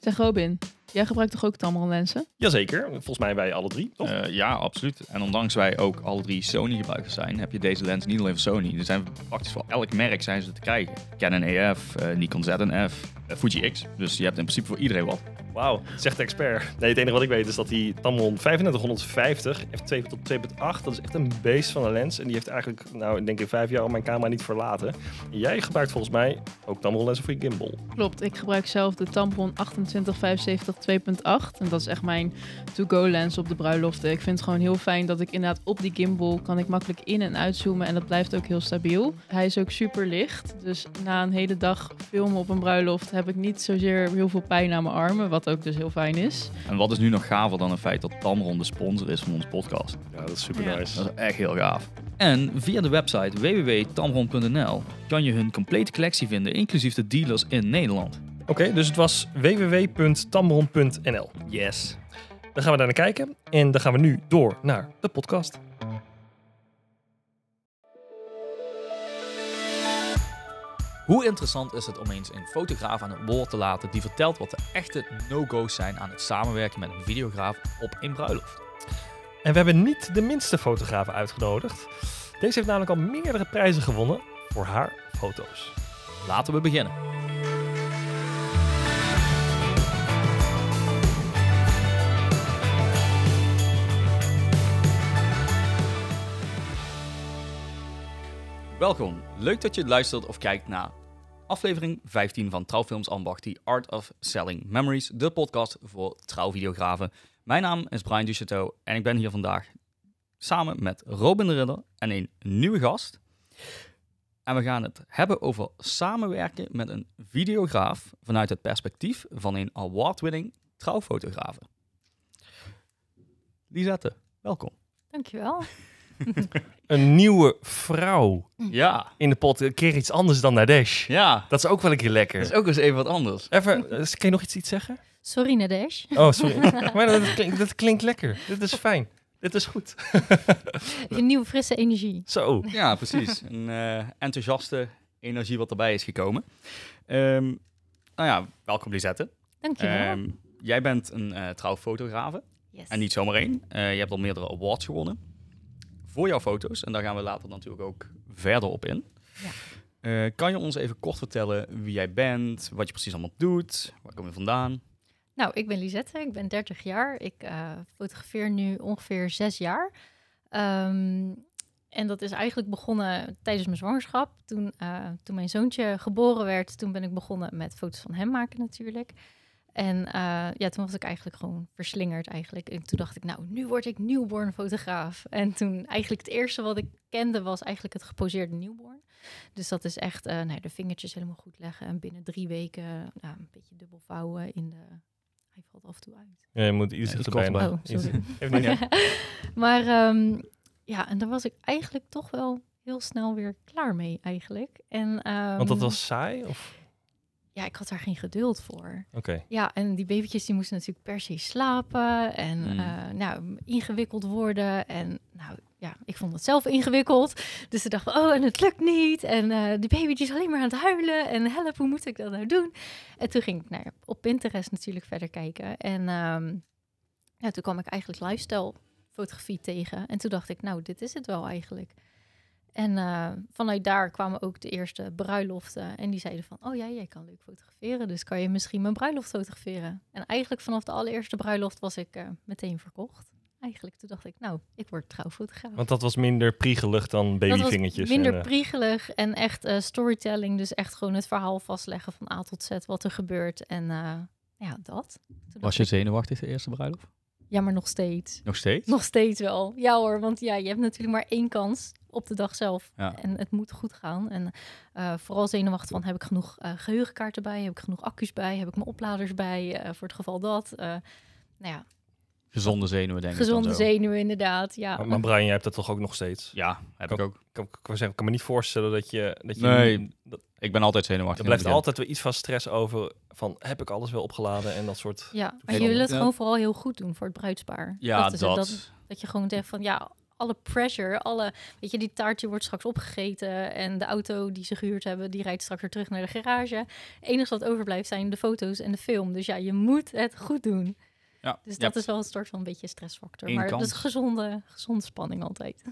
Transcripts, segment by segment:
Zeg Robin, jij gebruikt toch ook Tamron lenzen? Jazeker, volgens mij wij alle drie, toch? Eh, ja, absoluut. En ondanks wij ook alle drie Sony gebruikers zijn, heb je deze lens niet alleen voor Sony. Er zijn praktisch voor elk merk zijn ze te krijgen. Canon EF, eh, Nikon ZNF, uh, Fuji X. Dus je hebt in principe voor iedereen wat. Wauw, zegt de expert. Nee, het enige wat ik weet is dat die Tamron 3550 f2 tot 2.8, dat is echt een beest van een lens. En die heeft eigenlijk, nou, ik denk in vijf jaar al mijn camera niet verlaten. En jij gebruikt volgens mij ook Tamron lenzen voor je gimbal. Klopt, ik gebruik zelf de Tamron 2875 2.8. En dat is echt mijn to-go lens op de bruiloften. Ik vind het gewoon heel fijn dat ik inderdaad op die gimbal kan ik makkelijk in- en uitzoomen. En dat blijft ook heel stabiel. Hij is ook super licht. Dus na een hele dag filmen op een bruiloft heb ik niet zozeer heel veel pijn aan mijn armen. Wat ook dus heel fijn is. En wat is nu nog gaver dan het feit dat Tamron de sponsor is van onze podcast? Ja, dat is super Ja. nice. Dat is echt heel gaaf. En via de website www.tamron.nl kan je hun complete collectie vinden, inclusief de dealers in Nederland. Oké, dus het was www.tamron.nl. Yes. Dan gaan we daar naar kijken. En dan gaan we nu door naar de podcast. Hoe interessant is het om eens een fotograaf aan het woord te laten die vertelt wat de echte no-go's zijn aan het samenwerken met een videograaf op een bruiloft? En we hebben niet de minste fotografen uitgenodigd. Deze heeft namelijk al meerdere prijzen gewonnen voor haar foto's. Laten we beginnen. Welkom. Leuk dat je luistert of kijkt naar aflevering 15 van Trouwfilms Ambacht, The Art of Selling Memories, de podcast voor trouwvideografen. Mijn naam is Brian Duchateau en ik ben hier vandaag samen met Robin de Ridder en een nieuwe gast. En we gaan het hebben over samenwerken met een videograaf vanuit het perspectief van een award-winning trouwfotografe. Lisette, welkom. Dankjewel. Een nieuwe vrouw Ja, in de pot. Een keer iets anders dan Nadesh. ja. Dat is ook wel een keer lekker. Dat is ook eens even wat anders. Even, eh, kan je nog iets, iets zeggen? Sorry Nadesh. Oh, sorry. maar dat klinkt, dat klinkt lekker. Dit is fijn. Dit is goed. Een nieuwe frisse energie. Zo. Ja, precies. Een eh, enthousiaste energie wat erbij is gekomen. Ehm, nou ja, welkom Lisette. Dankjewel. Ehm, jij bent een eh trouwfotografe. yes. En niet zomaar één. Eh, je hebt al meerdere awards gewonnen. Voor jouw foto's. En daar gaan we later natuurlijk ook verder op in. Ja. Eh, kan je ons even kort vertellen wie jij bent, wat je precies allemaal doet, waar kom je vandaan? Nou, ik ben Lisette, ik ben 30 jaar. Ik eh, fotografeer nu ongeveer zes jaar. Ehm, en dat is eigenlijk begonnen tijdens mijn zwangerschap. Toen, eh, toen mijn zoontje geboren werd, toen ben ik begonnen met foto's van hem maken natuurlijk. En eh, ja, toen was ik eigenlijk gewoon verslingerd eigenlijk. En toen dacht ik, nou, nu word ik newborn fotograaf. En toen eigenlijk het eerste wat ik kende was eigenlijk het geposeerde newborn. Dus dat is echt eh, nou, de vingertjes helemaal goed leggen. En binnen drie weken nou, een beetje dubbel vouwen in de... Hij valt af en toe uit. Ja, je moet iets Ja, maar- Oh, sorry. Even niet, ja. maar ehm, ja, en daar was ik eigenlijk toch wel heel snel weer klaar mee eigenlijk. En, Want dat ehm, was saai? Of? Ja, ik had daar geen geduld voor. Oké. Ja, en die babytjes die moesten natuurlijk per se slapen en Mm. nou, ingewikkeld worden. En nou ja, ik vond het zelf ingewikkeld. Dus ik dacht, van, oh, en het lukt niet. En eh die baby die is alleen maar aan het huilen. En help, hoe moet ik dat nou doen? En toen ging ik nou ja, op Pinterest natuurlijk verder kijken. En ehm, ja, toen kwam ik eigenlijk lifestyle fotografie tegen. En toen dacht ik, nou, dit is het wel eigenlijk. En eh, vanuit daar kwamen ook de eerste bruiloften. En die zeiden van, oh ja, jij kan leuk fotograferen. Dus kan je misschien mijn bruiloft fotograferen. En eigenlijk vanaf de allereerste bruiloft was ik eh, meteen verkocht. Eigenlijk, toen dacht ik, nou, ik word trouwfotograaf. Want dat was minder priegelig dan Dat was babyvingertjes. minder en, eh, priegelig en echt eh, storytelling. Dus echt gewoon het verhaal vastleggen van A tot Z, wat er gebeurt. En eh, ja, dat. Toen Was je zenuwachtig de eerste bruiloft? Ja, maar nog steeds. Nog steeds? Nog steeds wel. Ja hoor, want ja, je hebt natuurlijk maar één kans op de dag zelf. Ja. En het moet goed gaan. En eh, vooral zenuwachtig van, heb ik genoeg eh, geheugenkaarten bij? Heb ik genoeg accu's bij? Heb ik mijn opladers bij? eh, voor het geval dat. Eh, nou ja, Gezonde zenuwen denk ik gezonde zenuwen inderdaad. Ja, Maar, maar Brian, jij hebt dat toch ook nog steeds? Ja, heb ik Ook- ook. Ik kan, ik kan zeggen, ik kan me niet voorstellen dat je... Dat je Nee. dat, Ik ben altijd zenuwachtig. er blijft altijd wel iets van stress over van, heb ik alles wel opgeladen en dat soort... ja, maar je wil het ja. gewoon vooral heel goed doen voor het bruidspaar. Ja, is dat. het, dat, dat je gewoon zegt van, ja, alle pressure, alle, weet je, die taartje wordt straks opgegeten en de auto die ze gehuurd hebben, die rijdt straks weer terug naar de garage. Het enige wat overblijft zijn de foto's en de film. Dus ja, je moet het goed doen. Ja, Dus dat is wel een soort van een beetje stressfactor. Eén Maar dat is kans. gezonde, gezonde spanning altijd.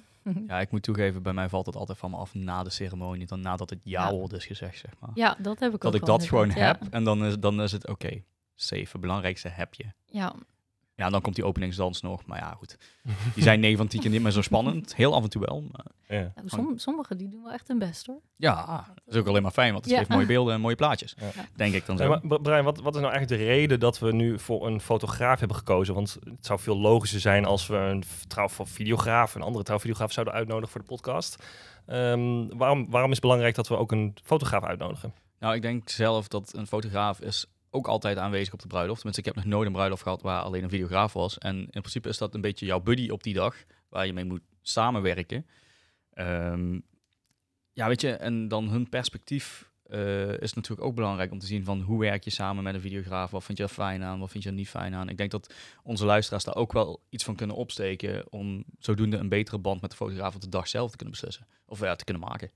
Ja, ik moet toegeven, bij mij valt het altijd van me af na de ceremonie, dan nadat het ja wordt is gezegd, zeg maar. Ja, dat heb ik dat ook ik wel dat gewoon heb en dan is, dan is het oké. safe, het belangrijkste heb je. Ja, Ja, dan komt die openingsdans nog, maar ja, goed. Die zijn 9 van 10 keer niet meer zo spannend. Heel af en toe wel, maar Ja. ja. som, sommigen die doen wel echt hun best hoor. ja, dat is ook alleen maar fijn, want het Ja. geeft mooie beelden en mooie plaatjes. Ja. Denk ik dan Nee, zo. maar Br- Brian, wat, wat is nou eigenlijk de reden dat we nu voor een fotograaf hebben gekozen? Want het zou veel logischer zijn als we een trouw van videograaf, een andere trouwvideograaf zouden uitnodigen voor de podcast. Ehm, waarom, waarom is het belangrijk dat we ook een fotograaf uitnodigen? Nou, ik denk zelf dat een fotograaf is ook altijd aanwezig op de bruiloft. Tenminste, ik heb nog nooit een bruiloft gehad waar alleen een videograaf was. En in principe is dat een beetje jouw buddy op die dag, waar je mee moet samenwerken. Ehm, ja, weet je, en dan hun perspectief eh, is natuurlijk ook belangrijk om te zien van hoe werk je samen met een videograaf. Wat vind je er fijn aan, wat vind je er niet fijn aan. Ik denk dat onze luisteraars daar ook wel iets van kunnen opsteken om zodoende een betere band met de fotograaf op de dag zelf te kunnen beslissen. Of ja, te kunnen maken.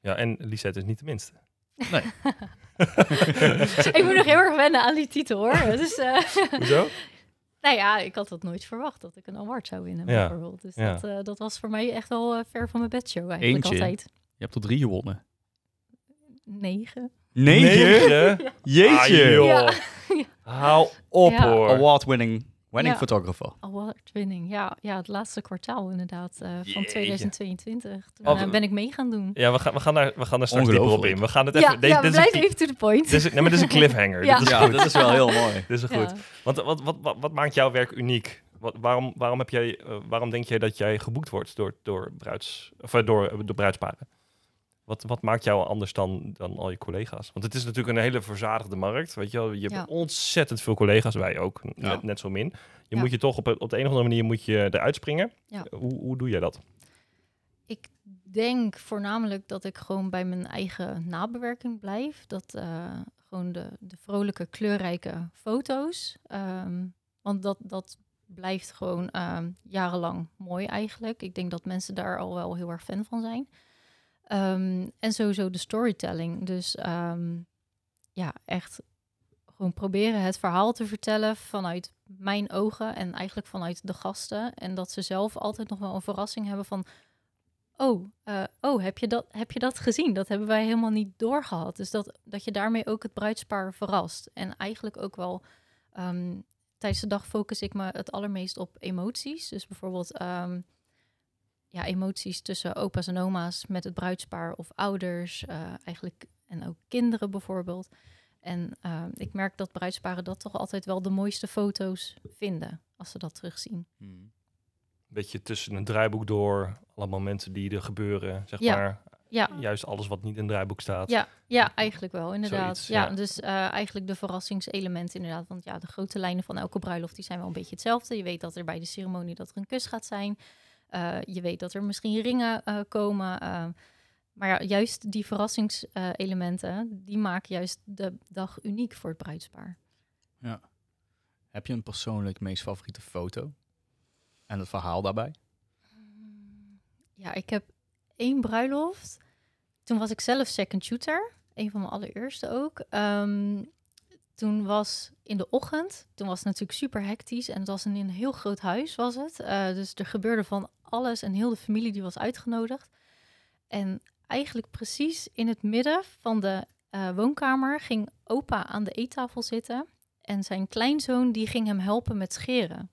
Ja, en Lisette is niet de minste. ik moet nog heel erg wennen aan die titel hoor. Dus, eh, Hoezo? nou ja, ik had dat nooit verwacht dat ik een award zou winnen Ja, bijvoorbeeld. Dus ja. dat, eh, dat was voor mij echt wel eh, ver van mijn bedshow eigenlijk Eentje. altijd. Je hebt er drie gewonnen. Negen. Negen? Jeetje! Ah, joh. Ja. Hou op Ja. hoor. Award-winning wedding Ja. photographer. Award winning. Ja, ja, het laatste kwartaal inderdaad eh, van Jeetje. 2022. Toen eh, ben ik mee gaan doen. Ja, we gaan, we gaan daar, we gaan daar straks dieper op in. We gaan het even... Ja, deze- ja we een even to the point. dit is, nee, maar dit is een cliffhanger. Ja. Dit is goed. dat is wel heel mooi. Dit is goed. Want wat, wat, wat, wat maakt jouw werk uniek? Wat, waarom, waarom, heb jij, eh, waarom denk jij dat jij geboekt wordt door, door, bruids, of, door, door bruidsparen? Wat, wat maakt jou anders dan, dan al je collega's? Want het is natuurlijk een hele verzadigde markt. Weet je, wel? je hebt Ja. ontzettend veel collega's, wij ook, Ja. net, net zo min. Je Ja. moet je toch op, op de een of andere manier moet je eruit springen. Ja. Hoe, hoe doe jij dat? denk voornamelijk dat ik gewoon bij mijn eigen nabewerking blijf. Dat eh, gewoon de, de vrolijke, kleurrijke foto's. ehm, want dat, dat blijft gewoon ehm, jarenlang mooi eigenlijk. Ik denk dat mensen daar al wel heel erg fan van zijn. Ehm, en sowieso de storytelling. Dus ehm, ja, echt gewoon proberen het verhaal te vertellen vanuit mijn ogen en eigenlijk vanuit de gasten. En dat ze zelf altijd nog wel een verrassing hebben van... Oh, eh, oh heb, je dat, heb je dat gezien? Dat hebben wij helemaal niet doorgehad. Dus dat, dat je daarmee ook het bruidspaar verrast. En eigenlijk ook wel... ehm, tijdens de dag focus ik me het allermeest op emoties. Dus bijvoorbeeld ja, emoties tussen opa's en oma's met het bruidspaar of ouders. eh, eigenlijk en ook kinderen bijvoorbeeld. En ehm, ik merk dat bruidsparen dat toch altijd wel de mooiste foto's vinden als ze dat terugzien. Hmm. Beetje tussen een draaiboek door, alle momenten die er gebeuren, zeg Ja. maar. Ja, Juist alles wat niet in het draaiboek staat. Ja, ja, eigenlijk wel, inderdaad. Zoiets, ja, ja. dus eh, eigenlijk de verrassingselementen inderdaad. Want ja, de grote lijnen van elke bruiloft die zijn wel een beetje hetzelfde. Je weet dat er bij de ceremonie dat er een kus gaat zijn. Eh, je weet dat er misschien ringen eh, komen. eh, maar ja, juist die verrassingselementen, die maken juist de dag uniek voor het bruidspaar. Heb je een persoonlijk meest favoriete foto? En het verhaal daarbij? Ja, ik heb één bruiloft. Toen was ik zelf second shooter. Een van mijn allereerste ook. Ehm, toen was in de ochtend, toen was het natuurlijk super hectisch. En het was in een heel groot huis was het. Eh, dus er gebeurde van alles en heel de familie die was uitgenodigd. En eigenlijk precies in het midden van de eh, woonkamer ging opa aan de eettafel zitten. En zijn kleinzoon die ging hem helpen met scheren.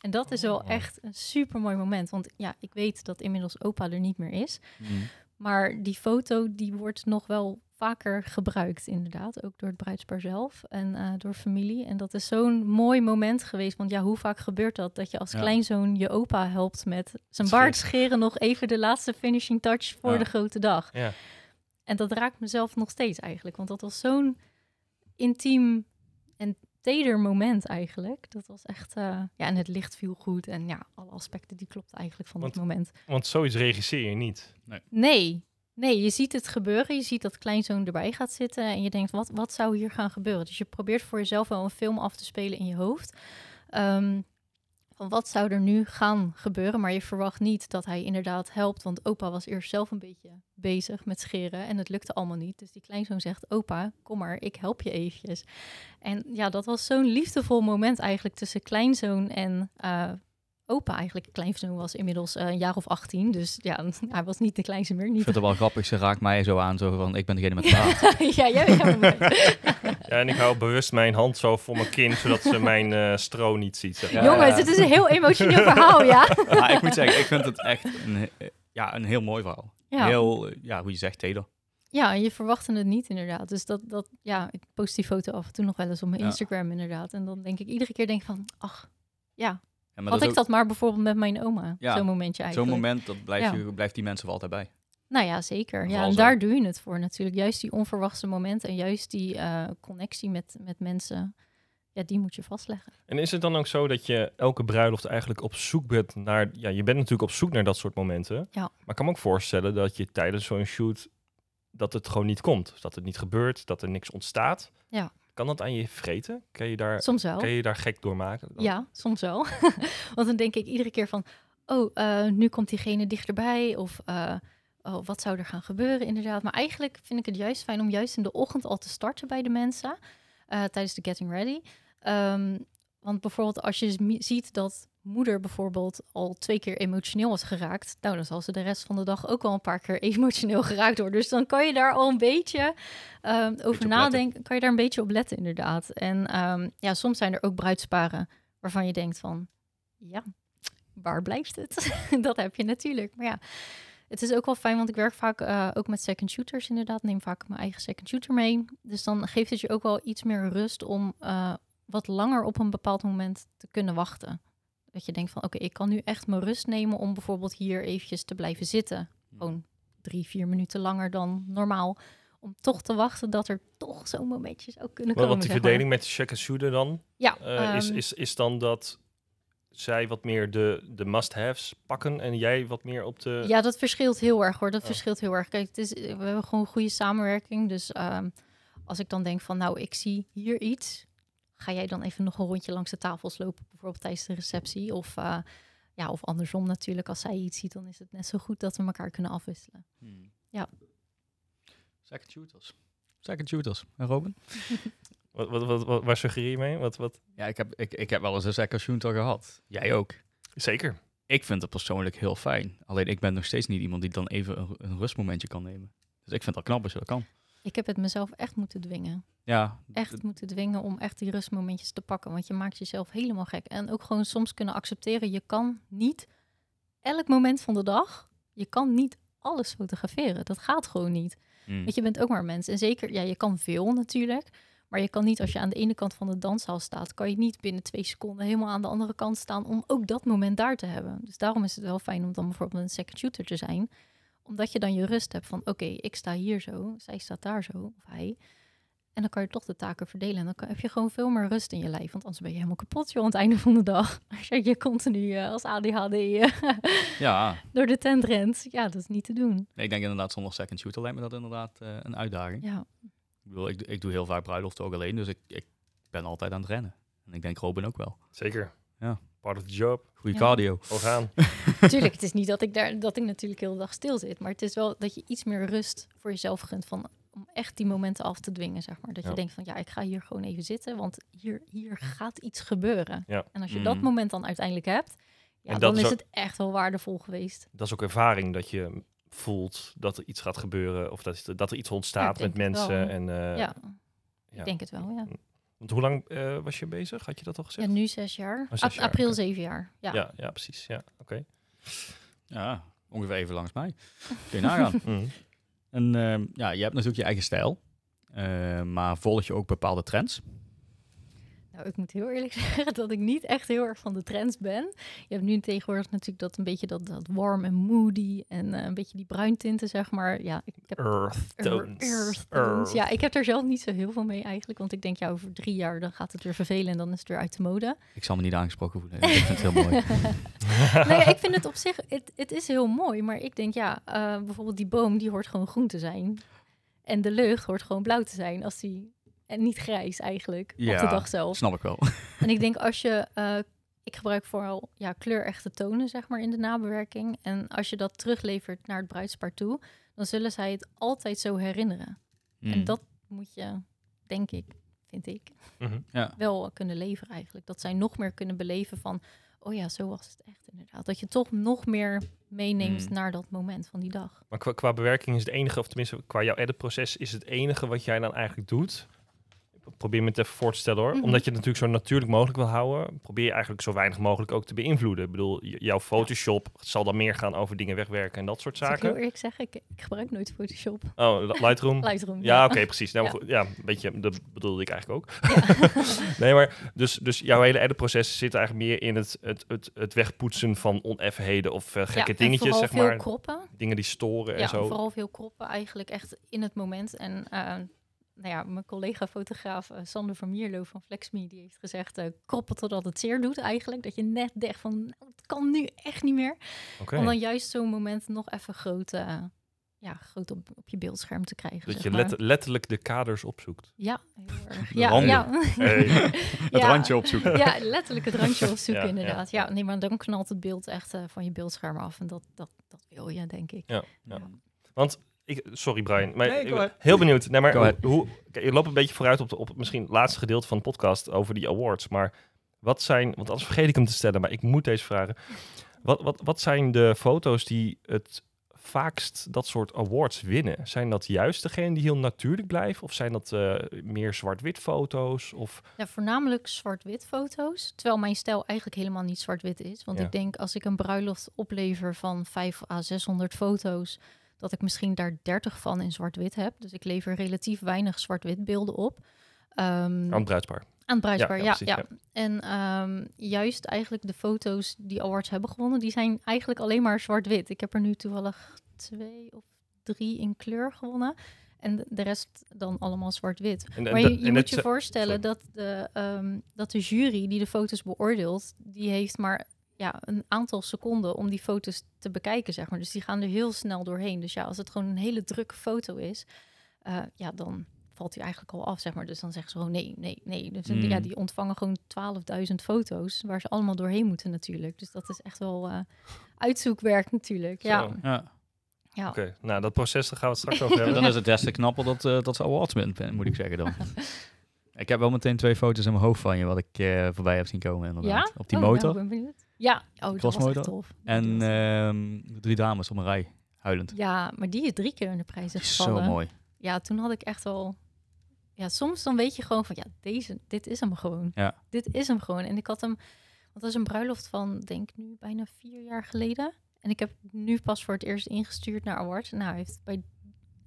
En dat is wel Oh. echt een super mooi moment. Want ja, ik weet dat inmiddels opa er niet meer is. Hmm. Maar die foto die wordt nog wel vaker gebruikt, inderdaad. Ook door het bruidspaar zelf en eh, door familie. En dat is zo'n mooi moment geweest. Want ja, hoe vaak gebeurt dat? Dat je als Ja. kleinzoon je opa helpt met zijn baard scheren. Nog even de laatste finishing touch voor Ja. de grote dag. Ja. En dat raakt mezelf nog steeds eigenlijk. Want dat was zo'n intiem en teder moment eigenlijk. Dat was echt... eh, ja, en het licht viel goed. En ja, alle aspecten die klopten eigenlijk van dat Want- moment. Want zoiets regisseer je niet. Nee, nee, je ziet het gebeuren. Je ziet dat kleinzoon erbij gaat zitten en je denkt, wat, wat zou hier gaan gebeuren? Dus je probeert voor jezelf wel een film af te spelen in je hoofd. Ehm, van wat zou er nu gaan gebeuren. Maar je verwacht niet dat hij inderdaad helpt. Want opa was eerst zelf een beetje bezig met scheren en het lukte allemaal niet. Dus die kleinzoon zegt, opa, kom maar, ik help je eventjes. En ja, dat was zo'n liefdevol moment eigenlijk tussen kleinzoon en eh, opa eigenlijk. Kleinzoon was inmiddels eh, een jaar of 18, dus ja, hij was niet de kleinste meer. Ik Niet vind het wel grappig, ze raakt mij zo aan, zo van, ik ben degene met praat. ja, jij bent helemaal Ja, en ik hou bewust mijn hand zo voor mijn kin, zodat ze mijn eh, stro niet ziet. zeg. Ja, Jongens, ja. het is een heel emotioneel verhaal, ja. maar ik moet zeggen, ik vind het echt een, ja, een heel mooi verhaal. Ja. Heel, ja, hoe je zegt, teder. Ja, en je verwachtte het niet inderdaad. Dus dat, dat ja, ik post die foto af en toe nog wel eens op mijn Ja. Instagram inderdaad. En dan denk ik iedere keer denk ik van, ach, ja, Ja, maar had dat ik ook dat maar bijvoorbeeld met mijn oma. Ja, zo'n momentje zo'n eigenlijk. moment, dat blijft, Ja. je, blijft die mensen wel altijd bij. Nou ja, zeker. Ja, en zo. daar doe je het voor natuurlijk. Juist die onverwachte momenten en juist die eh, connectie met, met mensen, ja, die moet je vastleggen. En is het dan ook zo dat je elke bruiloft eigenlijk op zoek bent naar... Ja, je bent natuurlijk op zoek naar dat soort momenten. Ja. Maar ik kan me ook voorstellen dat je tijdens zo'n shoot... dat het gewoon niet komt. Dat het niet gebeurt, dat er niks ontstaat. Ja. Kan dat aan je vreten? Kan je daar, Soms wel. kan je daar gek door maken? dan? Ja, soms wel. Want dan denk ik iedere keer van, oh, eh, nu komt diegene dichterbij. Of eh, oh, wat zou er gaan gebeuren inderdaad. Maar eigenlijk vind ik het juist fijn om juist in de ochtend al te starten bij de mensen. eh, tijdens de getting ready. Ehm, want bijvoorbeeld als je ziet dat moeder bijvoorbeeld al twee keer emotioneel was geraakt. Nou, dan zal ze de rest van de dag ook wel een paar keer emotioneel geraakt worden. Dus dan kan je daar al een beetje ehm, over nadenken. Kan je daar een beetje op letten inderdaad. En ehm, ja, soms zijn er ook bruidsparen waarvan je denkt van, ja, waar blijft het? dat heb je natuurlijk. Maar ja, het is ook wel fijn, want ik werk vaak eh, ook met second shooters inderdaad. Neem vaak mijn eigen second shooter mee. Dus dan geeft het je ook wel iets meer rust om eh, wat langer op een bepaald moment te kunnen wachten. Dat je denkt van, oké, ik kan nu echt mijn rust nemen om bijvoorbeeld hier eventjes te blijven zitten. Gewoon drie, vier minuten langer dan normaal. Om toch te wachten dat er toch zo'n momentje zou kunnen Maar komen. wat die zeg maar. verdeling met de check en shooter dan? Ja, eh, is, ehm, is, is dan dat zij wat meer de, de must-haves pakken... en jij wat meer op de... Ja, dat verschilt heel erg hoor. Dat Ja. verschilt heel erg. Kijk, het is, we hebben gewoon goede samenwerking. Dus ehm, als ik dan denk van, nou, ik zie hier iets, ga jij dan even nog een rondje langs de tafels lopen, bijvoorbeeld tijdens de receptie? Of, eh, ja, of andersom natuurlijk, als zij iets ziet, dan is het net zo goed dat we elkaar kunnen afwisselen. Hmm. Ja. Second shooters. Second shooters. En Robin? Wat, wat, wat, wat, waar suggereer je mee? Wat, wat? Ja, ik heb, ik, ik heb wel eens een second shooter gehad. Jij ook. Zeker. Ik vind het persoonlijk heel fijn. Alleen ik ben nog steeds niet iemand die dan even een, een rustmomentje kan nemen. Dus ik vind dat knap als je dat kan. Ik heb het mezelf echt moeten dwingen. Ja, Echt moeten dwingen om echt die rustmomentjes te pakken. Want je maakt jezelf helemaal gek. En ook gewoon soms kunnen accepteren, je kan niet elk moment van de dag, je kan niet alles fotograferen. Dat gaat gewoon niet. Hmm. Want je bent ook maar mens. En zeker, ja, je kan veel natuurlijk. Maar je kan niet, als je aan de ene kant van de danszaal staat, kan je niet binnen twee seconden helemaal aan de andere kant staan om ook dat moment daar te hebben. Dus daarom is het wel fijn om dan bijvoorbeeld een second shooter te zijn. Omdat je dan je rust hebt van, oké, ik sta hier zo, zij staat daar zo, of hij. En dan kan je toch de taken verdelen. En dan kan, heb je gewoon veel meer rust in je lijf. Want anders ben je helemaal kapot joh, aan het einde van de dag. Als je, je continu eh, als ADHD eh, Ja, door de tent rent. Ja, dat is niet te doen. nee, ik denk inderdaad zonder second shooter lijkt me dat inderdaad eh, een uitdaging. Ja, Ik bedoel, ik, ik doe heel vaak bruiloften ook alleen, dus ik, ik ben altijd aan het rennen. En ik denk Robin ook wel. Zeker. Ja. Part of the job. Goede Ja. cardio. Gaan. Tuurlijk, het is niet dat ik daar dat ik natuurlijk de hele dag stil zit, maar het is wel dat je iets meer rust voor jezelf gunt van om echt die momenten af te dwingen, zeg maar. Dat Ja. je denkt van ja, ik ga hier gewoon even zitten, want hier, hier gaat iets gebeuren. Ja. En als je dat Mm. moment dan uiteindelijk hebt, ja, dat dan is ook- het echt wel waardevol geweest. Dat is ook ervaring dat je voelt dat er iets gaat gebeuren. Of dat, dat er iets ontstaat met mensen. wel. En, eh, ja, ja. ik denk het wel, ja. Want hoe lang eh, was je bezig? Had je dat al Ja, gezegd? nu zes jaar. Oh, zes Ap- jaar, april zeven jaar. Ja. ja, ja, precies. Ja, oké. Ja, ongeveer even langs mij. Kun je nagaan. Mhm. en ehm, ja, je hebt natuurlijk je eigen stijl. Eh, maar volg je ook bepaalde trends? Nou, ik moet heel eerlijk zeggen dat ik niet echt heel erg van de trends ben. Je hebt nu tegenwoordig natuurlijk dat een beetje dat, dat warm en moody en eh, een beetje die bruintinten, zeg maar. Ja, ik heb Earth tones. Earth tones. Earth. Ja, ik heb daar zelf niet zo heel veel mee eigenlijk. Want ik denk, ja, over drie jaar dan gaat het weer vervelen en dan is het weer uit de mode. Ik zal me niet aangesproken voelen. Ik vind het heel mooi. nee, ik vind het op zich, het, het is heel mooi. Maar ik denk, ja, eh, bijvoorbeeld die boom, die hoort gewoon groen te zijn. En de lucht hoort gewoon blauw te zijn. Als die, en niet grijs eigenlijk, op de Ja. dag zelf. Snap ik wel. En ik denk als je eh, ik gebruik vooral ja, kleurechte tonen, zeg maar, in de nabewerking. En als je dat teruglevert naar het bruidspaar toe, dan zullen zij het altijd zo herinneren. En Hmm. dat moet je, denk ik, vind ik, Mhm. Ja. wel kunnen leveren eigenlijk. Dat zij nog meer kunnen beleven van, oh ja, zo was het echt inderdaad. Dat je toch nog meer meeneemt Hmm. naar dat moment van die dag. Maar qua, qua bewerking is het enige, of tenminste qua jouw editproces, is het enige wat jij dan eigenlijk doet. Probeer me het even voor te stellen hoor. Mhm. Omdat je het natuurlijk zo natuurlijk mogelijk wil houden, probeer je eigenlijk zo weinig mogelijk ook te beïnvloeden. Ik bedoel, jouw Photoshop zal dan meer gaan over dingen wegwerken en dat soort Zal ik heel zaken. eerlijk zeggen, ik, ik gebruik nooit Photoshop. Oh, Li- Lightroom. Lightroom. Ja, oké, precies. Nou, Ja. goed, ja, een beetje, dat bedoelde ik eigenlijk ook. nee, maar dus, dus jouw hele editproces zit eigenlijk meer in het, het, het, het wegpoetsen van oneffenheden of eh, gekke Ja, dingetjes, vooral zeg veel maar. kroppen. Dingen die storen en Ja, zo. vooral veel kroppen eigenlijk echt in het moment. En eh, nou ja, mijn collega-fotograaf eh, Sander van Mierlo van FlexMe, die heeft gezegd, eh kroppen totdat het zeer doet eigenlijk. Dat je net denkt van, nou, het kan nu echt niet meer. Oké. Om dan juist zo'n moment nog even groot, eh, ja, groot op, op je beeldscherm te krijgen. Dat zeg je maar. let- letterlijk de kaders opzoekt. Ja, heel erg. Ja, ja. Hey. Het Ja. randje opzoeken. Ja, letterlijk het randje opzoeken Ja, inderdaad. ja. Ja, nee, maar dan knalt het beeld echt eh, van je beeldscherm af. En dat, dat, dat wil je, denk ik. Ja, ja. Want, ik, sorry Brian, maar Nee, ik heel benieuwd. Nee, maar hoe, kijk, je loopt een beetje vooruit op, de, op het misschien het laatste gedeelte van de podcast over die awards. Maar wat zijn, want anders vergeet ik hem te stellen, maar ik moet deze vragen. Wat, wat, wat zijn de foto's die het vaakst dat soort awards winnen? Zijn dat juist degene die heel natuurlijk blijven? Of zijn dat eh, meer zwart-wit foto's? Of, Ja, voornamelijk zwart-wit foto's. Terwijl mijn stijl eigenlijk helemaal niet zwart-wit is. Want Ja. ik denk als ik een bruiloft oplever van 5 à 600 foto's, dat ik misschien daar 30 van in zwart-wit heb. Dus ik lever relatief weinig zwart-wit beelden op. Aan het Ja, ja. ja, En ehm, juist eigenlijk de foto's die awards hebben gewonnen, die zijn eigenlijk alleen maar zwart-wit. Ik heb er nu toevallig twee of drie in kleur gewonnen. En de- rest dan allemaal zwart-wit. Maar je, moet je voorstellen sorry. dat de, ehm, dat de jury die de foto's beoordeelt, die heeft maar ja, een aantal seconden om die foto's te bekijken, zeg maar. Dus die gaan er heel snel doorheen. Dus ja, als het gewoon een hele drukke foto is, eh, ja, dan valt hij eigenlijk al af, zeg maar. Dus dan zeggen ze gewoon nee, nee, nee. Dus Hmm. ja, die ontvangen gewoon 12.000 foto's, waar ze allemaal doorheen moeten natuurlijk. Dus dat is echt wel eh, uitzoekwerk natuurlijk. Ja, Zo. Ja. ja. Oké, nou dat proces daar gaan we het straks over En hebben. dan is het des te knapper dat, eh, dat ze awards wint, moet ik zeggen dan. ik heb wel meteen twee foto's in mijn hoofd van je, wat ik eh, voorbij heb zien komen inderdaad. Ja? Op die Oh, nou, motor. ben. Ja, oh, dat was echt tof. en ehm, drie dames op een rij, huilend. Ja, maar die is drie keer in de prijzen Zo gevallen. mooi. Ja, toen had ik echt wel... Ja, soms dan weet je gewoon van, ja, deze, dit is hem gewoon. Ja. Dit is hem gewoon. En ik had hem... Want dat is een bruiloft van, denk ik nu, bijna vier jaar geleden. En ik heb nu pas voor het eerst ingestuurd naar awards. Nou, hij heeft bij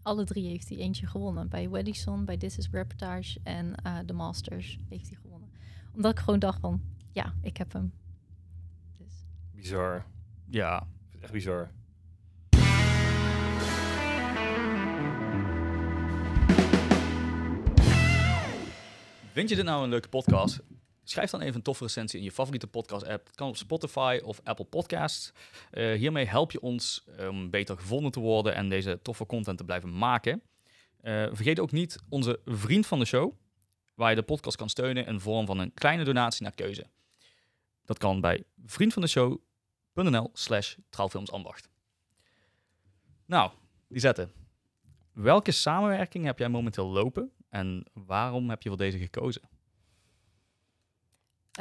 alle drie heeft hij eentje gewonnen. Bij Weddingson, bij This is Reportage en eh The Masters heeft hij gewonnen. Omdat ik gewoon dacht van, ja, ik heb hem. Bizar. Ja, Ik vind het echt bizar. Vind je dit nou een leuke podcast? Schrijf dan even een toffe recensie in je favoriete podcast-app. Het kan op Spotify of Apple Podcasts. Eh, hiermee help je ons om beter gevonden te worden en deze toffe content te blijven maken. Eh, vergeet ook niet onze vriend van de show, waar je de podcast kan steunen in vorm van een kleine donatie naar keuze. Dat kan bij vriendvandeshow.nl slash trouwfilmsambacht. Nou, die zetten. Welke samenwerking heb jij momenteel lopen en waarom heb je voor deze gekozen?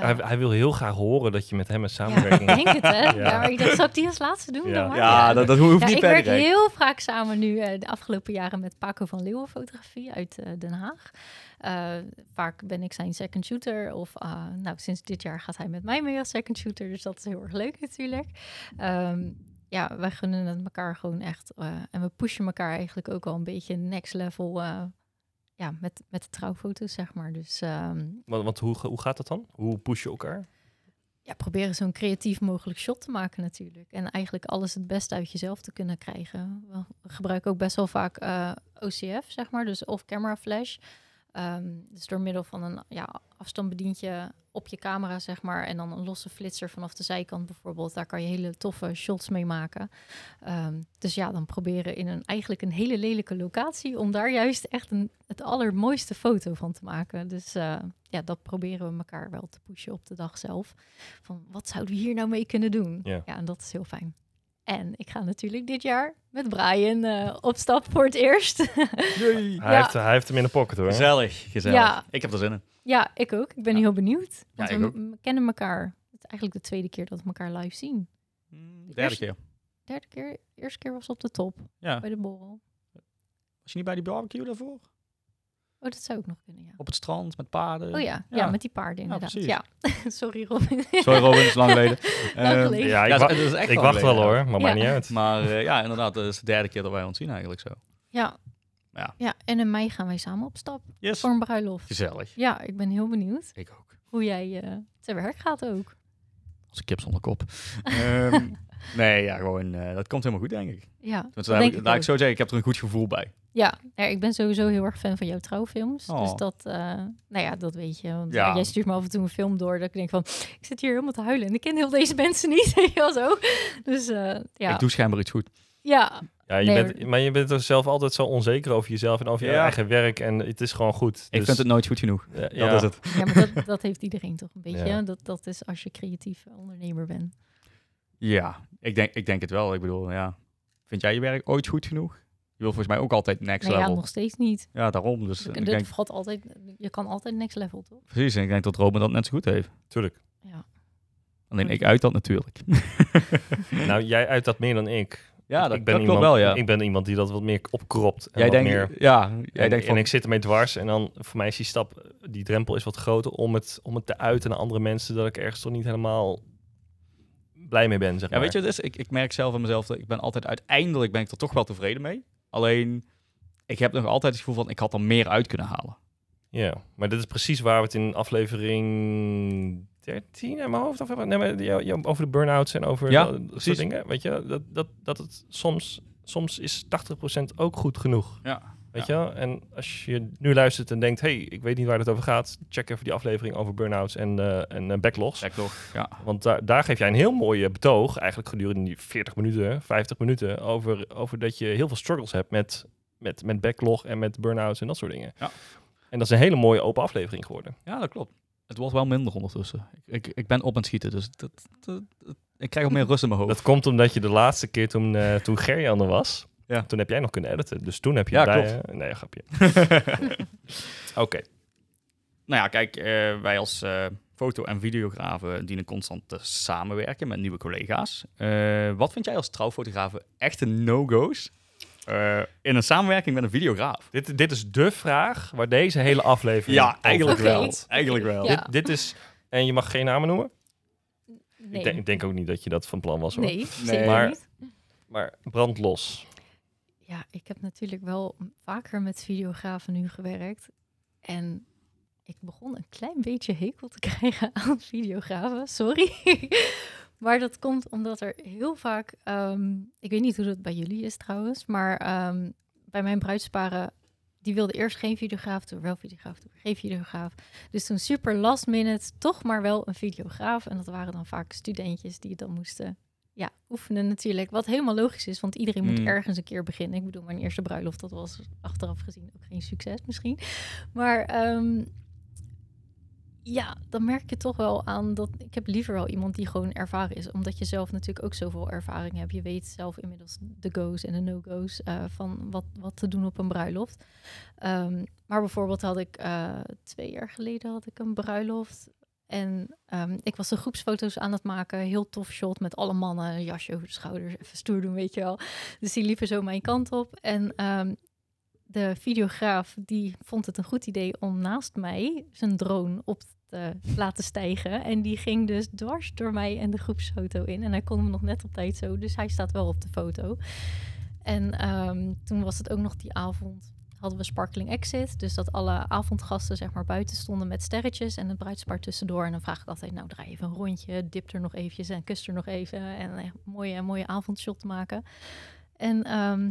Hij, hij wil heel graag horen dat je met hem een ja, samenwerking ik denk het, hè? Ja. Ja. maar ik dacht, zou ik die als laatste doen Ja. Ja, dat, dat hoeft Ja, niet ik per werk direct. heel vaak samen nu eh, de afgelopen jaren met Paco van Leeuwen Fotografie uit eh, Den Haag. Eh, vaak ben ik zijn second shooter of ah, nou, sinds dit jaar gaat hij met mij mee als second shooter. Dus dat is heel erg leuk natuurlijk. Ehm, ja, wij gunnen het elkaar gewoon echt. eh, en we pushen elkaar eigenlijk ook al een beetje next level eh, ja, met, met de trouwfoto's, zeg maar. Dus ehm, Want, want hoe, hoe gaat dat dan? Hoe push je elkaar? ja, proberen zo'n creatief mogelijk shot te maken natuurlijk. En eigenlijk alles het beste uit jezelf te kunnen krijgen. We gebruiken ook best wel vaak eh, OCF, zeg maar, dus off-camera flash. Ehm, dus door middel van een ja, afstandsbedientje op je camera, zeg maar. En dan een losse flitser vanaf de zijkant bijvoorbeeld. Daar kan je hele toffe shots mee maken. Ehm, dus ja, dan proberen in een eigenlijk een hele lelijke locatie... om daar juist echt een, het allermooiste foto van te maken. Dus eh, ja, dat proberen we elkaar wel te pushen op de dag zelf. Van, wat zouden we hier nou mee kunnen doen? Ja. ja en dat is heel fijn. En ik ga natuurlijk dit jaar met Brian eh, op stap voor het eerst. Hij, Ja. heeft, hij heeft hem in de pocket hoor. Gezellig, gezellig. Ja. Ik heb er zin in. ja, ik ook. Ik ben Ja. heel benieuwd. Want ik we kennen elkaar. Het is eigenlijk de tweede keer dat we elkaar live zien. Derde Eerst- keer. Derde keer, eerste keer was op de top Ja. bij de borrel. Was je niet bij die barbecue daarvoor? Oh, dat zou ook nog kunnen, ja. Op het strand met paarden. Oh ja, ja, ja. met die paarden inderdaad. Ja, sorry Robin. Sorry Robin, het is lang geleden. Lang geleden. Ja, ik, ja, wa- het is echt ik wacht wel hoor, maar Ja. maakt niet uit. Maar eh, ja, inderdaad, het is de derde keer dat wij ons zien eigenlijk zo. Ja. Ja. ja, en in mei gaan wij samen op stap Yes. voor een bruiloft. Gezellig. Ja, ik ben heel benieuwd Ik ook. hoe jij eh te werk gaat ook. Als een kip zonder kop. Ehm, nee, ja, gewoon, eh, dat komt helemaal goed, denk ik. Ja, Want dat denk ik, ik laat ik zo zeggen, ik heb er een goed gevoel bij. Ja, ja, ik ben sowieso heel erg fan van jouw trouwfilms. Oh. Dus dat, eh, nou ja, dat weet je. Want Ja. eh, jij stuurt me af en toe een film door dat ik denk van, ik zit hier helemaal te huilen en ik ken heel deze mensen niet, wel zo. Dus eh, ja, Ik doe schijnbaar iets goed. ja, Ja, je Nee, bent, maar je bent er zelf altijd zo onzeker over jezelf en over je Ja. eigen werk. En het is gewoon goed. Ik Dus, vind het nooit goed genoeg. ja, Dat ja. is het. ja, maar dat, dat heeft iedereen toch een beetje. Ja. Dat, dat is als je creatief ondernemer bent. Ja, ik denk, ik denk het wel. Ik bedoel, ja. Vind jij je werk ooit goed genoeg? Je wil volgens mij ook altijd next Nee, ja, level. nog steeds niet. Ja, daarom. Dus Dat ik denk, valt altijd, je kan altijd next level, toch? precies, en ik denk dat Robin dat net zo goed heeft. Tuurlijk. Ja. Alleen ik uit dat natuurlijk. Nou, jij uit dat meer dan ik. ja, dat, ik ben dat iemand, klopt wel, ja. Ik ben iemand die dat wat meer opkropt. En jij denkt, meer, ja, jij en, denkt van, en ik zit ermee dwars. En dan voor mij is die stap, die drempel is wat groter om het, om het te uiten naar andere mensen. Dat ik ergens toch niet helemaal blij mee ben, zeg ja, maar. weet je, is, ik, ik merk zelf aan mezelf dat ik ben altijd uiteindelijk ben ik er toch wel tevreden mee. Alleen, ik heb nog altijd het gevoel van, ik had er meer uit kunnen halen. Ja, maar dit is precies waar we het in aflevering 13 in mijn hoofd over hebben. Nee, maar over de burn-outs en over Ja, dat soort dingen. Weet je, dat, dat, dat het soms, soms is 80% ook goed genoeg. Ja. Weet je wel? En als je nu luistert en denkt, hey, ik weet niet waar het over gaat, check even die aflevering over burn-outs en, eh, en eh, backlogs. Backlog, ja. Want daar, daar geef jij een heel mooie betoog, eigenlijk gedurende die 40 minuten, 50 minuten, over, over dat je heel veel struggles hebt met, met, met backlog en met burn-outs en dat soort dingen. Ja. En dat is een hele mooie open aflevering geworden. Ja, dat klopt. Het wordt wel minder ondertussen. Ik, ik, ik ben op aan het schieten, dus dat, dat- dat- ik krijg al meer rust in mijn hoofd. Dat komt omdat je de laatste keer toen, eh toen Gerjan er was, Ja. toen heb jij nog kunnen editen. Dus toen heb je Ja, bij, eh, nee, grapje. Oké. Nou ja, kijk, eh, wij als eh, foto- en videografen dienen constant te samenwerken met nieuwe collega's. Eh, wat vind jij als trouwfotografen echte no-go's eh, in een samenwerking met een videograaf? Dit, dit is de vraag waar deze hele aflevering Ja, eigenlijk wel. Eigenlijk wel. Ja. Dit, dit is, en je mag geen namen noemen. Nee, Ik, denk, ik denk ook niet dat je dat van plan was hoor. nee, zeker Maar- niet. Maar brand los. Ja, ik heb natuurlijk wel vaker met videografen nu gewerkt. En ik begon een klein beetje hekel te krijgen aan videografen. Sorry. maar dat komt omdat er heel vaak... ehm, ik weet niet hoe dat bij jullie is trouwens. Maar ehm, bij mijn bruidsparen... Die wilden eerst geen videograaf, toen wel videograaf, toen geen videograaf. Dus toen super last minute toch maar wel een videograaf. En dat waren dan vaak studentjes die het dan moesten ja, oefenen natuurlijk. Wat helemaal logisch is, want iedereen moet Mm. ergens een keer beginnen. Ik bedoel, mijn eerste bruiloft, dat was achteraf gezien ook geen succes misschien. Maar ehm, ja, dan merk je toch wel aan dat ik heb liever wel iemand die gewoon ervaren is. Omdat je zelf natuurlijk ook zoveel ervaring hebt. Je weet zelf inmiddels de go's en de no-go's eh, van wat, wat te doen op een bruiloft. Ehm, maar bijvoorbeeld had ik eh, twee jaar geleden had ik een bruiloft. En ehm, ik was de groepsfoto's aan het maken. Heel tof shot met alle mannen. Jasje over de schouders. Even stoer doen, weet je wel. Dus die liepen zo mijn kant op. En ehm, de videograaf die vond het een goed idee om naast mij zijn drone op te laten stijgen. En die ging dus dwars door mij en de groepsfoto in. En hij kon hem nog net op tijd zo. Dus hij staat wel op de foto. En ehm, toen was het ook nog die avond hadden we Sparkling Exit. Dus dat alle avondgasten zeg maar buiten stonden met sterretjes en het bruidspaar tussendoor. En dan vraag ik altijd, nou draai even een rondje, dip er nog eventjes en kus er nog even. En een mooie, mooie avondshot maken. En ehm,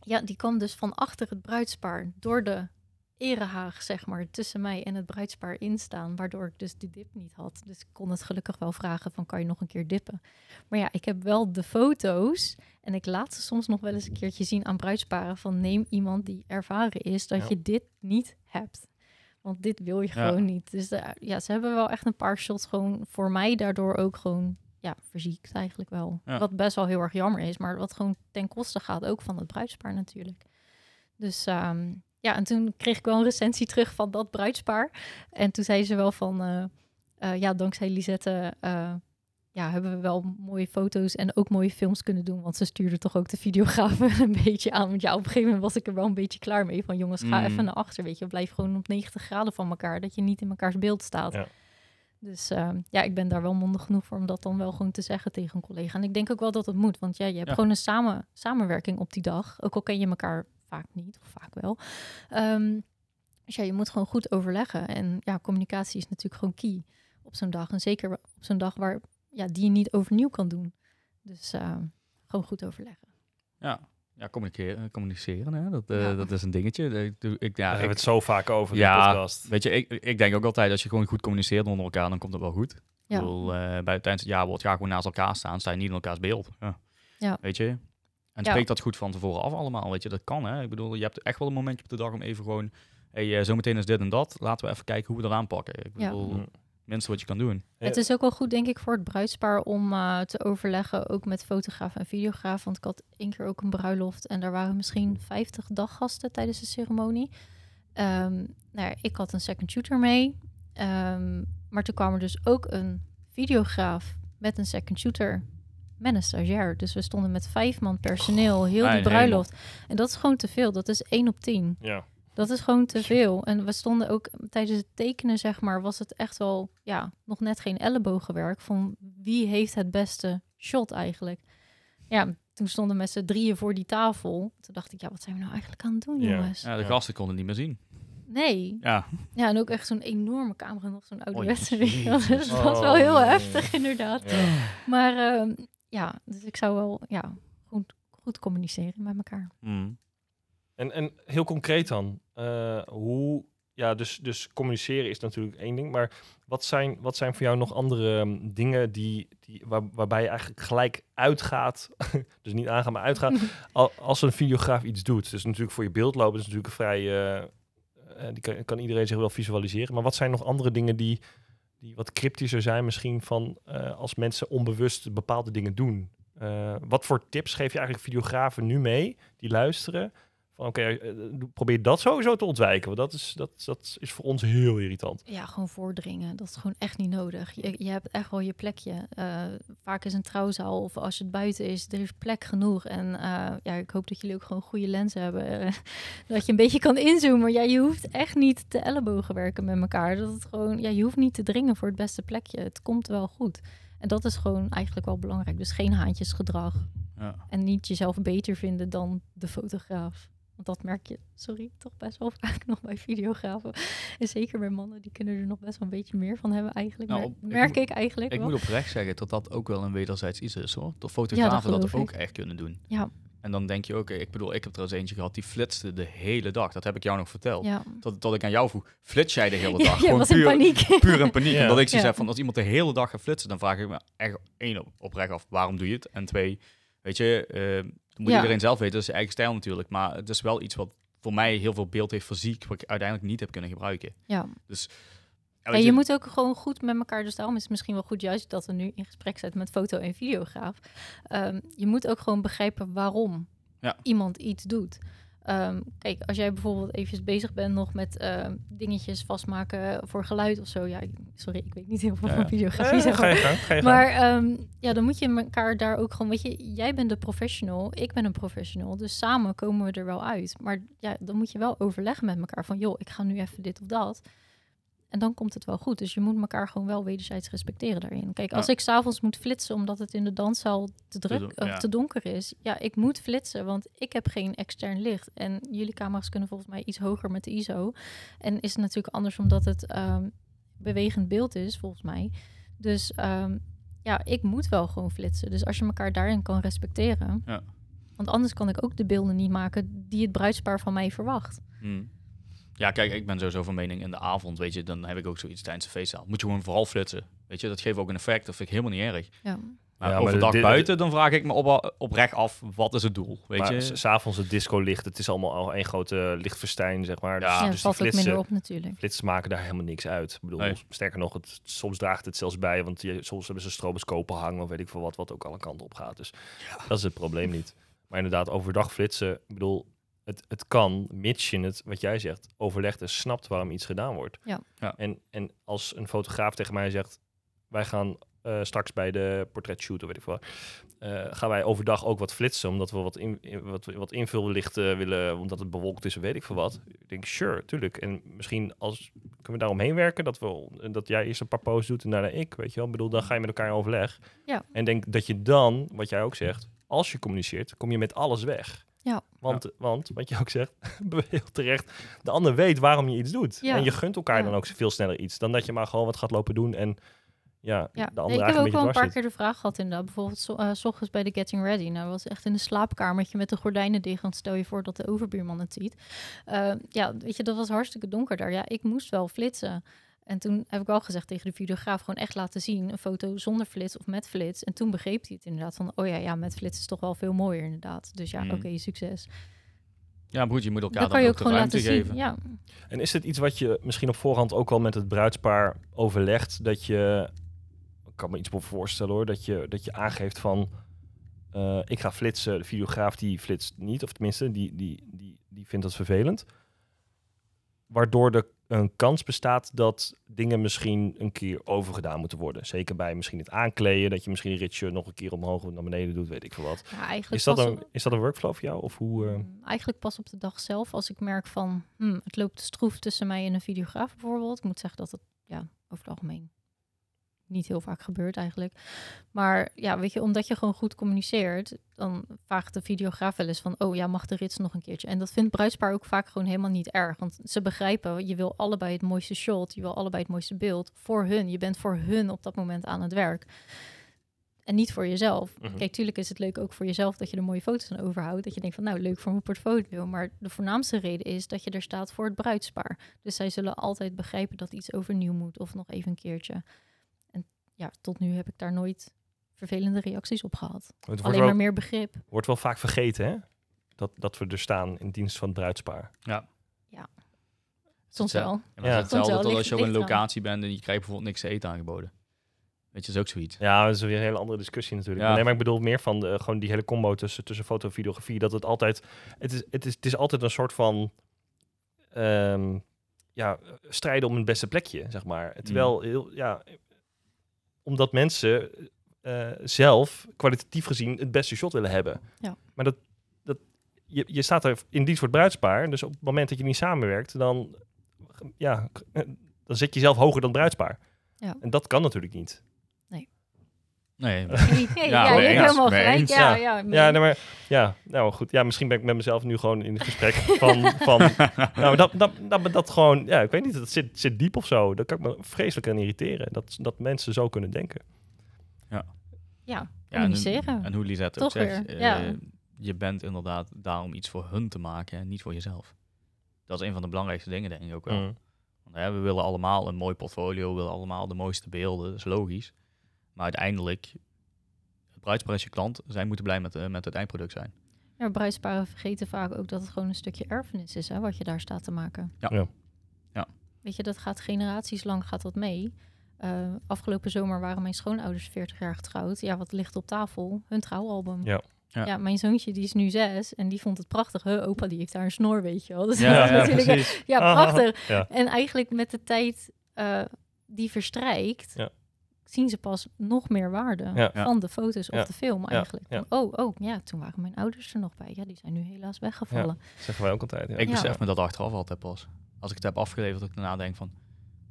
ja, die kwam dus van achter het bruidspaar door de erehaag, zeg maar, tussen mij en het bruidspaar instaan, waardoor ik dus die dip niet had. Dus ik kon het gelukkig wel vragen van, kan je nog een keer dippen? Maar ja, ik heb wel de foto's en ik laat ze soms nog wel eens een keertje zien aan bruidsparen van, neem iemand die ervaren is dat Ja. je dit niet hebt. Want dit wil je Ja. gewoon niet. Dus de- ja, ze hebben wel echt een paar shots gewoon voor mij daardoor ook gewoon ja, verziekt eigenlijk wel. Ja. Wat best wel heel erg jammer is, maar wat gewoon ten koste gaat ook van het bruidspaar natuurlijk. Dus ehm, ja, en toen kreeg ik wel een recensie terug van dat bruidspaar. En toen zei ze wel van, eh, eh, ja, dankzij Lisette eh, ja, hebben we wel mooie foto's en ook mooie films kunnen doen. Want ze stuurde toch ook de videografen een beetje aan. Want ja, op een gegeven moment was ik er wel een beetje klaar mee. Van jongens, ga Mm. even naar achter, weet je. Blijf gewoon op 90 graden van elkaar, dat je niet in mekaars beeld staat. Ja. Dus ja, ik ben daar wel mondig genoeg voor om dat dan wel gewoon te zeggen tegen een collega. En ik denk ook wel dat het moet, want ja, je hebt Ja. gewoon een samen, samenwerking op die dag. Ook al ken je elkaar vaak niet, of vaak wel. Ehm, dus ja, je moet gewoon goed overleggen. En ja, communicatie is natuurlijk gewoon key op zo'n dag. En zeker op zo'n dag waar ja, die je niet overnieuw kan doen. Dus ehm, gewoon goed overleggen. Ja, ja communiceren, communiceren hè? Dat, eh, Ja. dat is een dingetje. Ik, doe- ik, Daar ja, hebben we ik, het zo vaak over in Ja, de podcast. weet je, ik, ik denk ook altijd als je gewoon goed communiceert onder elkaar, dan komt het wel goed. Ja. Ik bedoel, eh, bij, tijdens het jaarwoord ga gewoon naast elkaar staan, sta je niet in elkaars beeld. Ja. Ja. Weet je? En Ja. spreek dat goed van tevoren af allemaal, weet je. Dat kan, hè. Ik bedoel, je hebt echt wel een momentje op de dag om even gewoon... Hey, eh, zometeen is dit en dat. Laten we even kijken hoe we dat aanpakken. Ik bedoel, Mm. minste wat je kan doen. Het is ook wel goed, denk ik, voor het bruidspaar om eh, te overleggen, ook met fotograaf en videograaf. Want ik had één keer ook een bruiloft en daar waren misschien 50 daggasten tijdens de ceremonie. Ehm, nou ja, ik had een second shooter mee. Ehm, maar toen kwam er dus ook een videograaf met een second shooter met een stagiair. Dus we stonden met vijf man personeel, heel mijn die bruiloft. En dat is gewoon te veel. Dat is één op tien. Ja. Dat is gewoon te veel. En we stonden ook tijdens het tekenen, zeg maar, was het echt wel, ja, nog net geen ellebogenwerk van wie heeft het beste shot eigenlijk. Ja, toen stonden we met z'n drieën voor die tafel. Toen dacht ik, ja, wat zijn we nou eigenlijk aan het doen, Ja. jongens? Ja, de Ja. gasten konden niet meer zien. Nee. Ja, Ja, en ook echt zo'n enorme camera, nog zo'n ouderwetse. je wel. Dus dat was wel Oh, heel nee. heftig, inderdaad. Ja. Maar ehm, ja, dus ik zou wel, ja, goed, goed communiceren met elkaar. Mm. En, en heel concreet dan, eh, hoe, ja, dus, dus communiceren is natuurlijk één ding, maar wat zijn, wat zijn voor jou nog andere ehm, dingen die, die, waar, waarbij je eigenlijk gelijk uitgaat, dus niet aangaan, maar uitgaat, al, als een videograaf iets doet. Dus natuurlijk voor je beeld lopen, is natuurlijk een vrij, eh, eh, die kan, kan iedereen zich wel visualiseren, maar wat zijn nog andere dingen die, die wat cryptischer zijn misschien van eh, als mensen onbewust bepaalde dingen doen? Eh, wat voor tips geef je eigenlijk videografen nu mee die luisteren? Van oké, eh, doe- probeer dat sowieso te ontwijken. Want dat is, dat, dat is voor ons heel irritant. Ja, gewoon voordringen. Dat is gewoon echt niet nodig. Je, je hebt echt wel je plekje. Eh, vaak is een trouwzaal of als het buiten is, er is plek genoeg. En eh, ja, ik hoop dat jullie ook gewoon goede lenzen hebben. eh, dat je een beetje kan inzoomen. Ja, je hoeft echt niet te ellebogen werken met elkaar. Dat het gewoon, ja, je hoeft niet te dringen voor het beste plekje. Het komt wel goed. En dat is gewoon eigenlijk wel belangrijk. Dus geen haantjesgedrag. Ja. En niet jezelf beter vinden dan de fotograaf. Want dat merk je, sorry, toch best wel vaak nog bij videografen. En zeker bij mannen, die kunnen er nog best wel een beetje meer van hebben eigenlijk. Nou, merk ik eigenlijk Ik wel. moet oprecht zeggen dat dat ook wel een wederzijds iets is hoor. Dat fotografen dat, geloof ook echt kunnen doen. Ja, En dan denk je ook, ik bedoel, ik heb trouwens eentje gehad die flitste de hele dag. Dat heb ik jou nog verteld. ja. Tot, tot ik aan jou vroeg, flits jij de hele dag? Gewoon was in puur, paniek. puur in paniek. Ja. Omdat ik zoiets Ja. heb van, als iemand de hele dag gaat flitsen, dan vraag ik me echt één op, oprecht af, waarom doe je het? En twee, weet je, eh, moet iedereen zelf weten, dat is zijn eigen stijl natuurlijk. Maar het is wel iets wat voor mij heel veel beeld heeft fysiek, wat ik uiteindelijk niet heb kunnen gebruiken. ja. Ja, weet je moet ook gewoon goed met elkaar, dus daarom is het misschien wel goed juist dat we nu in gesprek zijn met foto- en videograaf. Ehm, je moet ook gewoon begrijpen waarom Ja. iemand iets doet. Ehm, kijk, als jij bijvoorbeeld even bezig bent nog met ehm, dingetjes vastmaken voor geluid of zo. Ja, sorry, ik weet niet heel veel Ja, van ja. videografie. Zeg ga maar. je gang, ga je. Maar ja, dan moet je elkaar daar ook gewoon, weet je, jij bent de professional, ik ben een professional, dus samen komen we er wel uit. Maar ja, dan moet je wel overleggen met elkaar van, joh, ik ga nu even dit of dat. En dan komt het wel goed. Dus je moet elkaar gewoon wel wederzijds respecteren daarin. Kijk, als Ja. ik s'avonds moet flitsen omdat het in de danszaal te druk don- of ja. te donker is, ja, ik moet flitsen, want ik heb geen extern licht. En jullie camera's kunnen volgens mij iets hoger met de ISO. En is het natuurlijk anders omdat het ehm, bewegend beeld is, volgens mij. Dus ehm, ja, ik moet wel gewoon flitsen. Dus als je elkaar daarin kan respecteren. Ja. Want anders kan ik ook de beelden niet maken die het bruidspaar van mij verwacht. Hmm. Ja, kijk, ik ben sowieso van mening in de avond, weet je, dan heb ik ook zoiets tijdens de feestzaal. Moet je gewoon vooral flitsen. Weet je, dat geeft ook een effect. Dat vind ik helemaal niet erg. Ja. Maar Ja, maar overdag dit- buiten, dan vraag ik me op, oprecht af, wat is het doel? Weet maar je? s- s'avonds het disco-licht, het is allemaal al één grote lichtverstijn, zeg maar. Ja, dus, Ja, dus valt ook flitsen, minder op natuurlijk. flitsen maken daar helemaal niks uit. Ik bedoel, Nee. sterker nog, het, soms draagt het zelfs bij, want je, soms hebben ze stroboscopen hangen of weet ik veel wat, wat ook alle kanten op gaat. Dus dat is het probleem niet. Maar inderdaad, overdag flitsen, ik bedoel, het, het kan, mits je het, wat jij zegt, overlegt en snapt waarom iets gedaan wordt. Ja. Ja. En, en als een fotograaf tegen mij zegt, wij gaan eh, straks bij de portretshoot of weet ik veel wat, eh, gaan wij overdag ook wat flitsen, omdat we wat, in, in- wat, wat invullicht eh, willen, omdat het bewolkt is of weet ik veel wat. Ik denk, sure, tuurlijk. En misschien als, kunnen we daaromheen werken, dat, we, dat jij eerst een paar posts doet en daarna ik, weet je wel. Ik bedoel, dan ga je met elkaar in overleg. Ja. En denk dat je dan, wat jij ook zegt, als je communiceert, kom je met alles weg. Ja. Want, want, wat je ook zegt, heel terecht, de ander weet waarom je iets doet. Ja. En je gunt elkaar Ja. dan ook veel sneller iets, dan dat je maar gewoon wat gaat lopen doen en ja, de nee, ander ik heb ook wel een paar keer de vraag gehad inderdaad. Bijvoorbeeld so, eh, s ochtends bij de Getting Ready. Nou, dat was echt in een slaapkamertje met de gordijnen dicht. Want stel je voor dat de overbuurman het ziet. Eh, ja, weet je, dat was hartstikke donker daar. Ja, ik moest wel flitsen. En toen heb ik wel gezegd tegen de videograaf, gewoon echt laten zien. Een foto zonder flits of met flits. En toen begreep hij het inderdaad van, oh ja, ja, met flits is toch wel veel mooier inderdaad. Dus ja, Mm. oké, succes. ja, broertje, je moet elkaar Dat dan kan je ook ook de gewoon ruimte laten zien. geven. Ja, En is het iets wat je misschien op voorhand ook al met het bruidspaar overlegt? Dat je, ik kan me iets voor voorstellen hoor, dat je, dat je aangeeft van, eh, ik ga flitsen, de videograaf die flitst niet, of tenminste, die, die, die, die vindt dat vervelend. Waardoor er een kans bestaat dat dingen misschien een keer overgedaan moeten worden. Zeker bij misschien het aankleden, dat je misschien een ritje nog een keer omhoog of naar beneden doet, weet ik veel wat. ja Is dat, een, op- is dat een workflow voor jou? Of hoe, eh, Mm, Eigenlijk pas op de dag zelf, als ik merk van hmm, het loopt stroef tussen mij en een videograaf bijvoorbeeld. Ik moet zeggen dat het ja, over het algemeen niet heel vaak gebeurt eigenlijk. Maar ja, weet je, omdat je gewoon goed communiceert, dan vraagt de videograaf wel eens van, oh ja, mag de rits nog een keertje? En dat vindt bruidspaar ook vaak gewoon helemaal niet erg, want ze begrijpen, je wil allebei het mooiste shot, je wil allebei het mooiste beeld voor hun. Je bent voor hun op dat moment aan het werk. En niet voor jezelf. Mhm. Kijk, tuurlijk is het leuk ook voor jezelf dat je er mooie foto's aan overhoudt. Dat je denkt van, nou, leuk voor mijn portfolio. Maar de voornaamste reden is dat je er staat voor het bruidspaar. Dus zij zullen altijd begrijpen dat iets overnieuw moet of nog even een keertje. Ja, tot nu heb ik daar nooit vervelende reacties op gehad. het wordt Alleen wel, maar meer begrip. wordt wel vaak vergeten, hè? Dat, dat we er staan in dienst van het bruidspaar. Soms Het- wel. En dat Ja. is hetzelfde Soms wel, als je op een locatie bent en je krijgt bijvoorbeeld niks te eten aangeboden. Weet je, dat is ook zoiets. Ja, dat is weer een hele andere discussie natuurlijk. Ja. Nee, maar ik bedoel meer van de, gewoon die hele combo tussen, tussen foto en videografie. Dat het altijd, het is, het is, het is altijd een soort van, ehm, ja, strijden om het beste plekje, zeg maar. Terwijl, heel, ja, omdat mensen eh, zelf kwalitatief gezien het beste shot willen hebben. Ja. Maar dat, dat, je, je staat er in dienst voor het bruidspaar. Dus op het moment dat je niet samenwerkt, dan, ja, dan zit je zelf hoger dan het bruidspaar. Ja. En dat kan natuurlijk niet. Nee, Nee, Ja, ja, je hebt helemaal gelijk. eens. Ja, Ja. ja, Ja, nee, maar ja, nou goed. Ja, misschien ben ik met mezelf nu gewoon in het gesprek van, van nou, dat, dat, dat, dat gewoon, ja, ik weet niet, dat zit, zit diep of zo. Dat kan ik me vreselijk aan irriteren. Dat, dat mensen zo kunnen denken. ja, Ja, en, communiceren. en hoe Lisette Toch ook zegt, weer, eh, ja. je bent inderdaad daar om iets voor hun te maken en niet voor jezelf. Dat is een van de belangrijkste dingen, denk ik ook wel. Mm. Want, hè, we willen allemaal een mooi portfolio, we willen allemaal de mooiste beelden, dat is logisch. Maar uiteindelijk, het bruidspaar is je klant, zij moeten blij met, eh, met het eindproduct zijn. Ja, bruidsparen vergeten vaak ook dat het gewoon een stukje erfenis is, hè, wat je daar staat te maken. Ja. Ja. Ja. Weet je, dat gaat generaties lang gaat dat mee. Eh, afgelopen zomer waren mijn schoonouders 40 jaar getrouwd. Ja, wat ligt op tafel? Hun trouwalbum. Ja. Ja. Ja. mijn zoontje die is nu zes en die vond het prachtig. Huh, opa die heeft daar een snor, weet je wel. Dus Ja, dat is ja, natuurlijk ja, Ah, prachtig. ja. En eigenlijk met de tijd eh, die verstrijkt, Ja. Zien ze pas nog meer waarde Ja. Ja. van de foto's Ja. of de film eigenlijk. Ja. Van, oh, oh, ja, toen waren mijn ouders er nog bij. Ja, die zijn nu helaas weggevallen. Zeggen wij ook altijd. Ja. Ik Ja. besef me dat achteraf altijd pas. Als ik het heb afgeleverd, dat ik daarna denk van,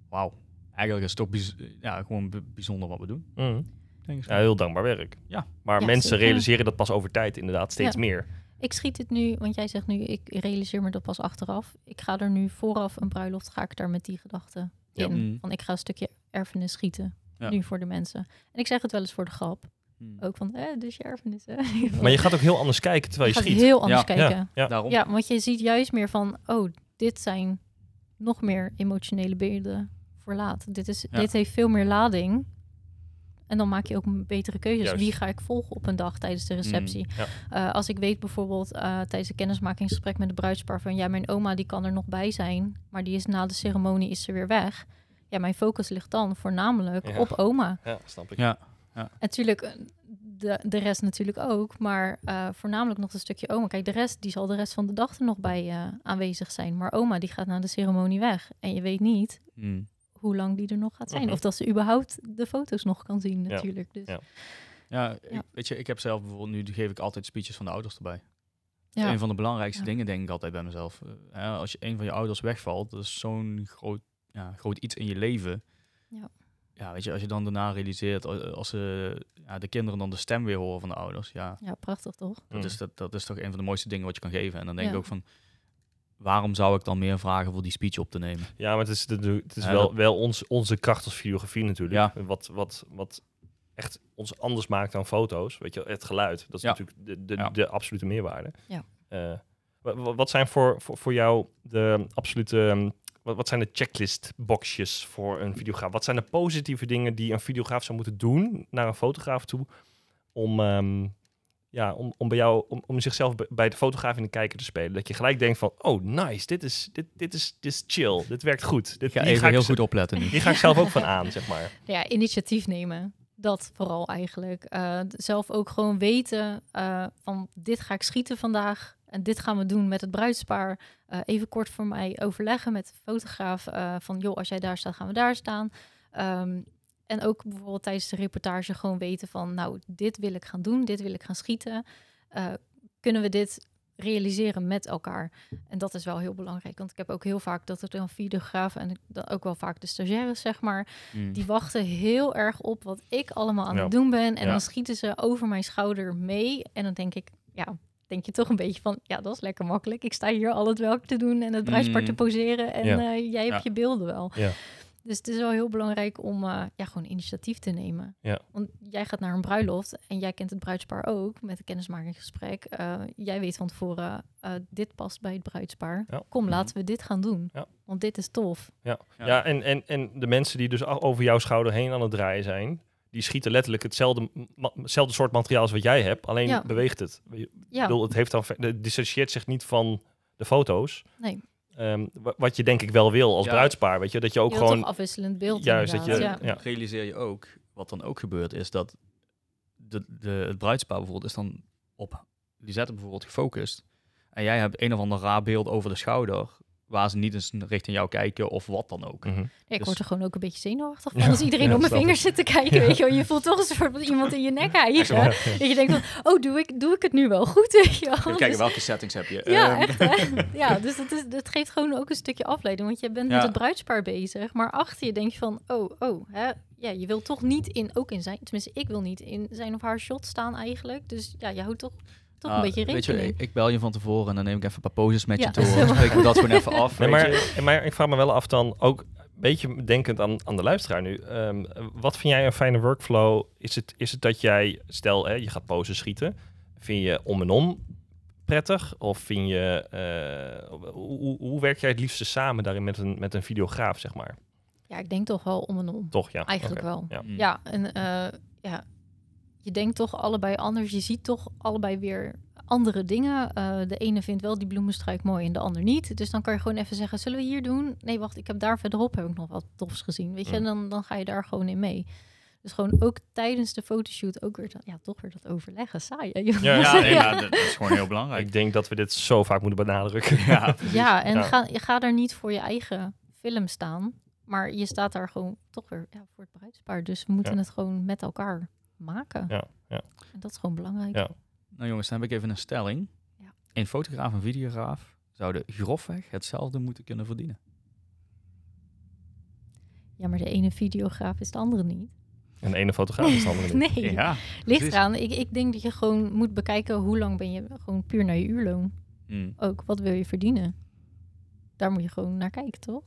wauw, eigenlijk is het toch bijz- ja, gewoon bijzonder wat we doen. Mm. Denk ja, heel dankbaar werk. Ja. Maar Ja, mensen zeker. realiseren dat pas over tijd inderdaad steeds Ja. meer. Ik schiet het nu, want jij zegt nu, ik realiseer me dat pas achteraf. Ik ga er nu vooraf een bruiloft, ga ik daar met die gedachte in. Mm. Van ik ga een stukje erfenis schieten, Ja. nu voor de mensen. En ik zeg het wel eens voor de grap. Hmm. Ook van, eh, dus je erfenis, hè? Maar je gaat ook heel anders kijken terwijl je gaat schiet. heel anders Ja. kijken. Ja. Daarom. Ja, want je ziet juist meer van, oh, dit zijn nog meer emotionele beelden voor laat. Dit, is, Ja. dit heeft veel meer lading. En dan maak je ook een betere keuze. Juist. Wie ga ik volgen op een dag tijdens de receptie? ja. Eh, als ik weet bijvoorbeeld eh, tijdens een kennismakingsgesprek met de bruidspaar van ja, mijn oma die kan er nog bij zijn, maar die is na de ceremonie is ze weer weg. Ja, mijn focus ligt dan voornamelijk Ja. op oma. Ja, snap ik. Ja. En natuurlijk, eh, de, de rest natuurlijk ook, maar eh, voornamelijk nog een stukje oma. Kijk, de rest, die zal de rest van de dag er nog bij eh, aanwezig zijn. Maar oma, die gaat na de ceremonie weg. En je weet niet Hmm. hoe lang die er nog gaat zijn. Mhm. Of dat ze überhaupt de foto's nog kan zien Ja. natuurlijk. Dus, Ja. ja. Ja, ik- weet je, ik heb zelf bijvoorbeeld, nu geef ik altijd speeches van de ouders erbij. Ja. Een van de belangrijkste Ja. dingen denk ik altijd bij mezelf. Hè, als je een van je ouders wegvalt, dat is zo'n groot, ja, groot iets in je leven. Ja. Ja, weet je, als je dan daarna realiseert, eh, als ze, ja, de kinderen dan de stem weer horen van de ouders, ja, prachtig toch? Mm. dat, is, dat, dat is toch een van de mooiste dingen wat je kan geven. En dan denk Ja. ik ook van, waarom zou ik dan meer vragen voor die speech op te nemen? Ja, maar het is, het is Ja, wel, wel ons, onze kracht als videografie natuurlijk. Ja. Wat, wat, wat echt ons anders maakt dan foto's. Weet je, het geluid. Dat is Ja. natuurlijk de, de, Ja. de absolute meerwaarde. Ja. Eh, wa- wa- wat zijn voor, voor, voor jou de absolute... Wat, wat zijn de checklist-boxjes voor een videograaf? Wat zijn de positieve dingen die een videograaf zou moeten doen naar een fotograaf toe om, ehm, ja, om, om bij jou, om, om zichzelf bij- de fotograaf in de kijker te spelen? Dat je gelijk denkt van, oh nice, dit is, dit, dit is, dit is chill, dit werkt goed. Dit, Ik ga hier even ik heel goed opletten nu. Hier ga ik zelf ook van aan, zeg maar. Ja, initiatief nemen. Dat vooral eigenlijk. Eh, zelf ook gewoon weten eh, van dit ga ik schieten vandaag. En dit gaan we doen met het bruidspaar. Eh, even kort voor mij overleggen met de fotograaf. eh, van joh, als jij daar staat, gaan we daar staan. Ehm, en ook bijvoorbeeld tijdens de reportage gewoon weten van... nou, dit wil ik gaan doen, dit wil ik gaan schieten. Eh, kunnen we dit realiseren met elkaar? En dat is wel heel belangrijk. Want ik heb ook heel vaak dat er dan videografen... en dan ook wel vaak de stagiaires, zeg maar... Hmm. Die wachten heel erg op wat ik allemaal aan Ja. het doen ben. En Ja. dan schieten ze over mijn schouder mee. En dan denk ik, ja, denk je toch een beetje van, ja, dat is lekker makkelijk. Ik sta hier al het werk te doen en het bruidspaar te Mm. poseren. En Ja. eh, jij hebt Ja. je beelden wel. Ja. Dus het is wel heel belangrijk om eh, ja, gewoon initiatief te nemen. Ja. Want jij gaat naar een bruiloft en jij kent het bruidspaar ook met een kennismakingsgesprek. Eh, jij weet van tevoren, eh, dit past bij het bruidspaar. Ja. Kom, Mhm. laten we dit gaan doen. Ja. Want dit is tof. Ja, Ja. ja. en, en, en de mensen die dus over jouw schouder heen aan het draaien zijn, die schieten letterlijk hetzelfde, ma- hetzelfde soort materiaal als wat jij hebt, alleen Ja. beweegt het. Ik Ja, bedoel, het heeft dan, het dissocieert zich niet van de foto's. nee. Ehm, wa- wat je denk ik wel wil als Ja. bruidspaar, weet je, dat je ook Je gewoon... toch afwisselend beeld Juist, dat je- ja. ja. realiseer je ook, wat dan ook gebeurt, is dat de, de, het bruidspaar bijvoorbeeld is dan op Lisette bijvoorbeeld gefocust. En jij hebt een of ander raar beeld over de schouder, waar ze niet eens richting jou kijken of wat dan ook. Mhm. Ja, ik Dus- word er gewoon ook een beetje zenuwachtig van Ja, als iedereen ja, op mijn vingers zit te kijken. Weet je, wel. je voelt toch een soort van iemand in je nek hijgen. Ja. Dat je denkt van, oh, doe ik, doe ik het nu wel goed? Weet je wel? Even kijken, Dus- welke settings heb je? ja, Ehm, echt hè? Ja, dus dat, is, dat geeft gewoon ook een stukje afleiding. Want je bent Ja. met het bruidspaar bezig. Maar achter je denk je van, oh, oh, hè? Ja, je wil toch niet in, ook in zijn, tenminste ik wil niet in zijn of haar shot staan eigenlijk. Dus ja, je houdt toch, toch ah, een beetje weet je, rekening. ik, ik bel je van tevoren en dan neem ik even een paar poses met Ja. je door. Dan spreken we dat gewoon even af. Nee, maar, maar ik vraag me wel af dan ook een beetje denkend aan, aan de luisteraar nu. Ehm, wat vind jij een fijne workflow? Is het, is het dat jij, stel hè, je gaat poses schieten, vind je om en om prettig? Of vind je, eh, hoe, hoe, werk jij het liefste samen daarin met een, met een videograaf, zeg maar? Ja, ik denk toch wel om en om. Toch, ja. Eigenlijk wel. Ja. Ja, en eh, ja, je denkt toch allebei anders. Je ziet toch allebei weer andere dingen. Eh, de ene vindt wel die bloemenstruik mooi en de ander niet. Dus dan kan je gewoon even zeggen, zullen we hier doen? Nee, wacht, ik heb daar verderop heb ik nog wat tofs gezien. Weet je, en dan, dan ga je daar gewoon in mee. Dus gewoon ook tijdens de fotoshoot ook weer, dat, ja, toch weer dat overleggen. Saai, hè, jongens? Ja, Ja, nee, ja. maar dat is gewoon heel belangrijk. Ik denk dat we dit zo vaak moeten benadrukken. Ja, Ja, en Ja. Ga, je gaat daar niet voor je eigen film staan. Maar je staat daar gewoon toch weer ja, voor het bruidspaar. Dus we moeten Ja. het gewoon met elkaar maken. Ja, ja. En dat is gewoon belangrijk. Ja. Nou jongens, dan heb ik even een stelling. Ja. Een fotograaf en videograaf zouden grofweg hetzelfde moeten kunnen verdienen. Ja, maar de ene videograaf is de andere niet. En de ene fotograaf is de andere niet. Nee, Ja, ligt precies. eraan. Ik, ik denk dat je gewoon moet bekijken hoe lang ben je gewoon puur naar je uurloon. Mm. Ook, wat wil je verdienen? Daar moet je gewoon naar kijken, toch?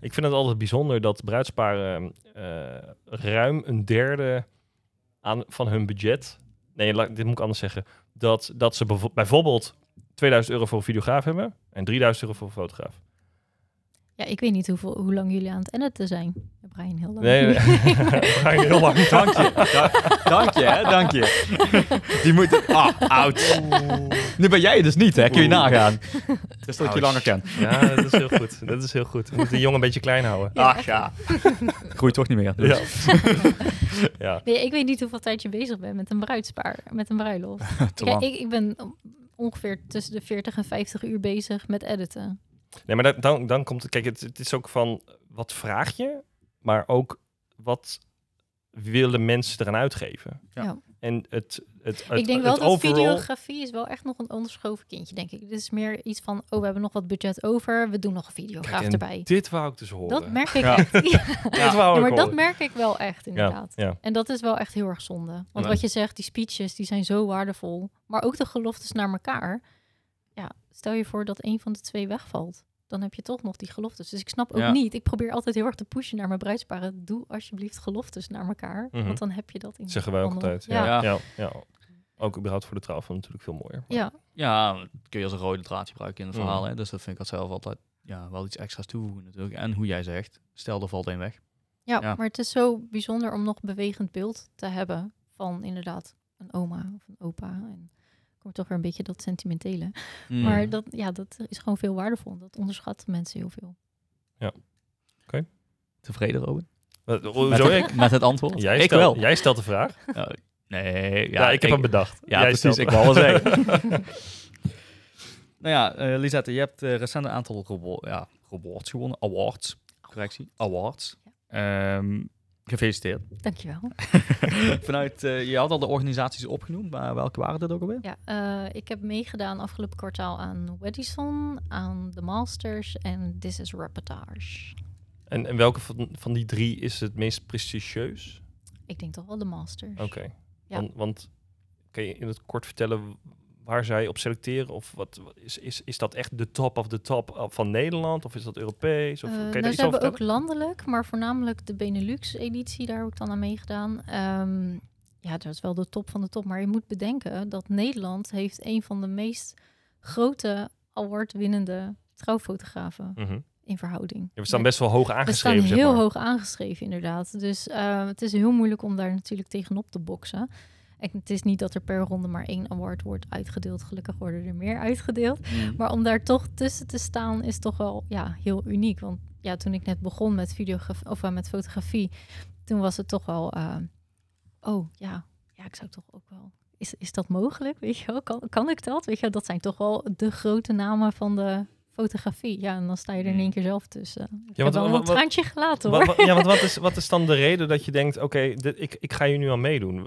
Ik vind het altijd bijzonder dat bruidsparen eh, ruim een derde aan, van hun budget. Nee, dit moet ik anders zeggen. Dat, dat ze bijvoorbeeld 2000 euro voor een videograaf hebben en 3000 euro voor een fotograaf. Ja, ik weet niet hoeveel, hoe lang jullie aan het editen zijn. Brian, heel lang. Nee, nee. Brian, heel lang. Dank je. Da- dank je, hè. Dank je. Die moet... Ah, oud. Nu ben jij dus niet, hè. Kun je Oeh. nagaan. Dus dat ik je langer ken. Ja, dat is heel goed. Dat is heel goed. We moeten die jongen een beetje klein houden. Ja, Ach ja. Groeit toch niet meer. Dus. Ja. ja. Nee, ik weet niet hoeveel tijd je bezig bent met een bruidspaar, met een bruiloft. Te Kijk, lang. ik, ik ben ongeveer tussen de 40 en 50 uur bezig met editen. Nee, maar dat- dan, dan komt het... Kijk, het, het is ook van... Wat vraag je? Maar ook wat willen mensen eraan uitgeven? Ja. Ja. En het, het, het ik denk het wel dat overall- videografie is wel echt nog een onderschoven kindje, denk ik. Dit is meer iets van, oh, we hebben nog wat budget over, we doen nog een videograaf Kijk, en erbij. Dit wou ik dus horen. Dat merk ik Ja. echt. Ja. Dit wou Ja, ik maar dat horen. merk ik wel echt, inderdaad. Ja, ja. En dat is wel echt heel erg zonde. Want wat je zegt, die speeches, die zijn zo waardevol. Maar ook de geloftes naar elkaar. Ja, stel je voor dat een van de twee wegvalt. Dan heb je toch nog die geloftes. Dus ik snap ook Ja. niet. Ik probeer altijd heel erg te pushen naar mijn bruidsparen. Doe alsjeblieft geloftes naar elkaar. Mhm. Want dan heb je dat in Zeggen wij ook altijd. Ja. Ja. Ja. Ja. Ja, Ook überhaupt voor de trouw van natuurlijk veel mooier. Ja, Ja, kun je als een rode draad gebruiken in een Mm. verhaal. Hè? Dus dat vind ik dat zelf altijd ja, wel iets extra's toevoegen natuurlijk. En hoe jij zegt, stel er valt één weg. ja, Ja. maar het is zo bijzonder om nog bewegend beeld te hebben. Van inderdaad een oma of een opa. En komt toch weer een beetje dat sentimentele. Mm. Maar dat, ja, dat is gewoon veel waardevol. Dat onderschatten mensen heel veel. Tevreden, Robin? Wat- Met, Hoezo het- ik? met het antwoord? Jij, ik stel- wel. jij stelt de vraag. Ja, nee, Ja, ik heb hem bedacht. Ja, Jij precies. stelt- Ik wou wel zeggen. nou ja, eh, Lisette, je hebt eh, recent een aantal ja, rewards gewonnen. Awards. Correctie. Awards. Ehm, gefeliciteerd. Dankjewel. Vanuit, eh, je had al de organisaties opgenoemd, maar welke waren dat ook alweer? Ja, eh, ik heb meegedaan afgelopen kwartaal aan Weddison, aan The Masters en This is Reportage. En, en welke van, van die drie is het meest prestigieus? Ik denk toch wel The Masters. Oké. Ja. Want, want kan je in het kort vertellen waar zij op selecteren? Of wat, is, is, is dat echt de top of de top van Nederland? Of is dat Europees? Of, Eh, je nou, ze hebben ook landelijk, maar voornamelijk de Benelux-editie, daar heb ik dan aan meegedaan. Ehm, ja, dat is wel de top van de top. Maar je moet bedenken dat Nederland heeft een van de meest grote award-winnende trouwfotografen Mhm. in verhouding. Ja, we staan best wel hoog We aangeschreven, staan zeg heel maar. hoog aangeschreven, inderdaad. Dus eh, het is heel moeilijk om daar natuurlijk tegenop te boksen. En het is niet dat er per ronde maar één award wordt uitgedeeld. Gelukkig worden er meer uitgedeeld. Maar om daar toch tussen te staan is toch wel ja, heel uniek. Want ja, toen ik net begon met, of, eh, met fotografie, toen was het toch wel... eh, oh ja, ja, ik zou toch ook wel... Is, is dat mogelijk? Weet je wel? Kan, kan ik dat? Weet je, dat zijn toch wel de grote namen van de fotografie. Ja, en dan sta je er in één keer zelf tussen. Ik want heb wel een traantje gelaten hoor. ja, want wat is, wat is dan de reden dat je denkt, oké, ik, ik ga hier nu aan meedoen?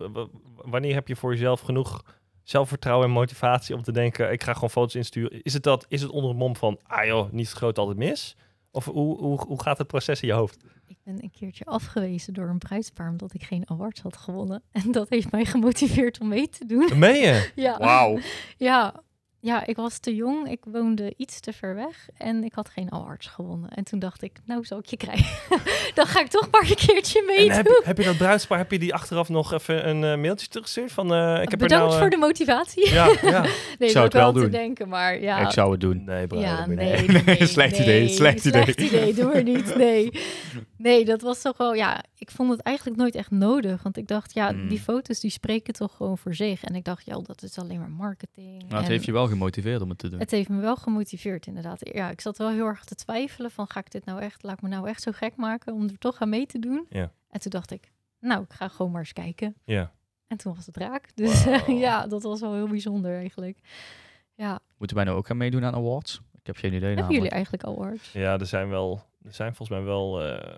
Wanneer heb je voor jezelf genoeg zelfvertrouwen en motivatie om te denken, ik ga gewoon foto's insturen? Is het, dat, is het onder een mom van, ah joh, niet groot altijd mis? Of hoe, hoe, hoe gaat het proces in je hoofd? Ik ben een keertje afgewezen door een bruidspaar omdat ik geen awards had gewonnen. En dat heeft mij gemotiveerd om mee te doen. Meen je? Ja, Wauw. ja, ja, ik was te jong. Ik woonde iets te ver weg en ik had geen awards gewonnen. En toen dacht ik, nou zal ik je krijgen. Dan ga ik toch maar een keertje En meedoen. heb, je- heb je dat bruidspaar, heb je die achteraf nog even een eh, mailtje teruggestuurd? Van, eh, ik heb er Bedankt nou, eh, voor de motivatie. Ja, ja. Nee, zou het wel te doen. denken, maar ja. Ik zou het doen. Nee. Ja, je nee, nee, nee, Slecht idee, slecht idee. Slecht idee, doe maar niet, nee. Nee, dat was toch wel, ja, ik vond het eigenlijk nooit echt nodig. Want ik dacht, ja, Hmm. die foto's die spreken toch gewoon voor zich. En ik dacht, ja, dat is alleen maar marketing. Maar het En heeft je wel gemotiveerd om het te doen. het heeft me wel gemotiveerd, inderdaad. Ja, ik zat wel heel erg te twijfelen van, ga ik dit nou echt, laat ik me nou echt zo gek maken om er toch aan mee te doen? Ja. En toen dacht ik, nou, ik ga gewoon maar eens kijken. Ja. En toen was het raak. Dus ja, dat was wel heel bijzonder eigenlijk. Ja, Moeten wij nou ook gaan meedoen aan awards? Ik heb geen idee hebben jullie eigenlijk awards? ja, er zijn wel, er zijn volgens mij wel... eh,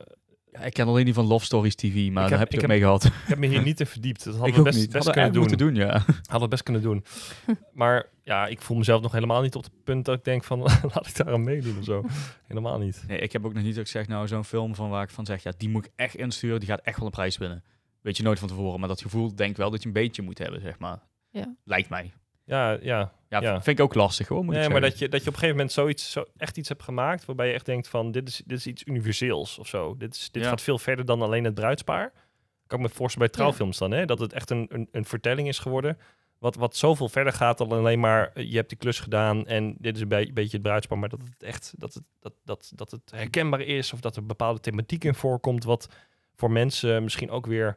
Ja, ik ken alleen die van Love Stories TV, maar Ik daar heb- heb je ik ook heb- mee gehad. ik heb me hier niet in verdiept. Dat hadden ik we best, niet. best Hadden we kunnen doen. ja. Hadden we best kunnen doen. maar ja, ik voel mezelf nog helemaal niet op het punt dat ik denk van... laat ik daar aan meedoen of zo. Helemaal niet. Nee, ik heb ook nog niet dat ik zeg, nou, zo'n film van waar ik van zeg, ja, die moet ik echt insturen, die gaat echt wel een prijs winnen. Weet je nooit van tevoren, maar dat gevoel denk ik wel dat je een beetje moet hebben, zeg maar. Ja. Lijkt mij. Ja, ja. Ja, Ja. vind ik ook lastig hoor, moet Nee, ik maar dat je, dat je op een gegeven moment zoiets, zo echt iets hebt gemaakt... waarbij je echt denkt van, dit is, dit is iets universeels of zo. Dit, is, dit Ja. gaat veel verder dan alleen het bruidspaar. Kan ik me voorstellen bij trouwfilms dan, hè? Dat het echt een, een, een vertelling is geworden... wat, wat zoveel verder gaat dan alleen maar eh, je hebt die klus gedaan en dit is een be- beetje het bruidspaar, maar dat het echt dat het, dat, dat, dat het herkenbaar is of dat er bepaalde thematiek in voorkomt wat voor mensen misschien ook weer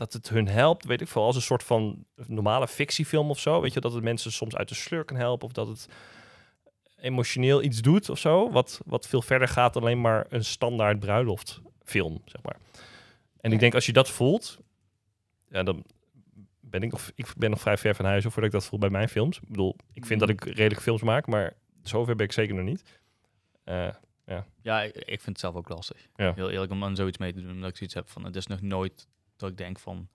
dat het hun helpt, weet ik veel, als een soort van normale fictiefilm of zo, weet je, dat het mensen soms uit de sleur kan helpen of dat het emotioneel iets doet of zo, wat, wat veel verder gaat dan alleen maar een standaard bruiloftfilm, zeg maar. En Ja. ik denk als je dat voelt, ja, dan ben ik nog, ik ben nog vrij ver van huis voordat ik dat voel bij mijn films. Ik bedoel, ik vind dat ik redelijk films maak, maar zover ben ik zeker nog niet. Eh, Ja, ik, ik vind het zelf ook lastig. Ja. Heel eerlijk om aan zoiets mee te doen, omdat ik zoiets heb van, het is nog nooit dat ik denk van,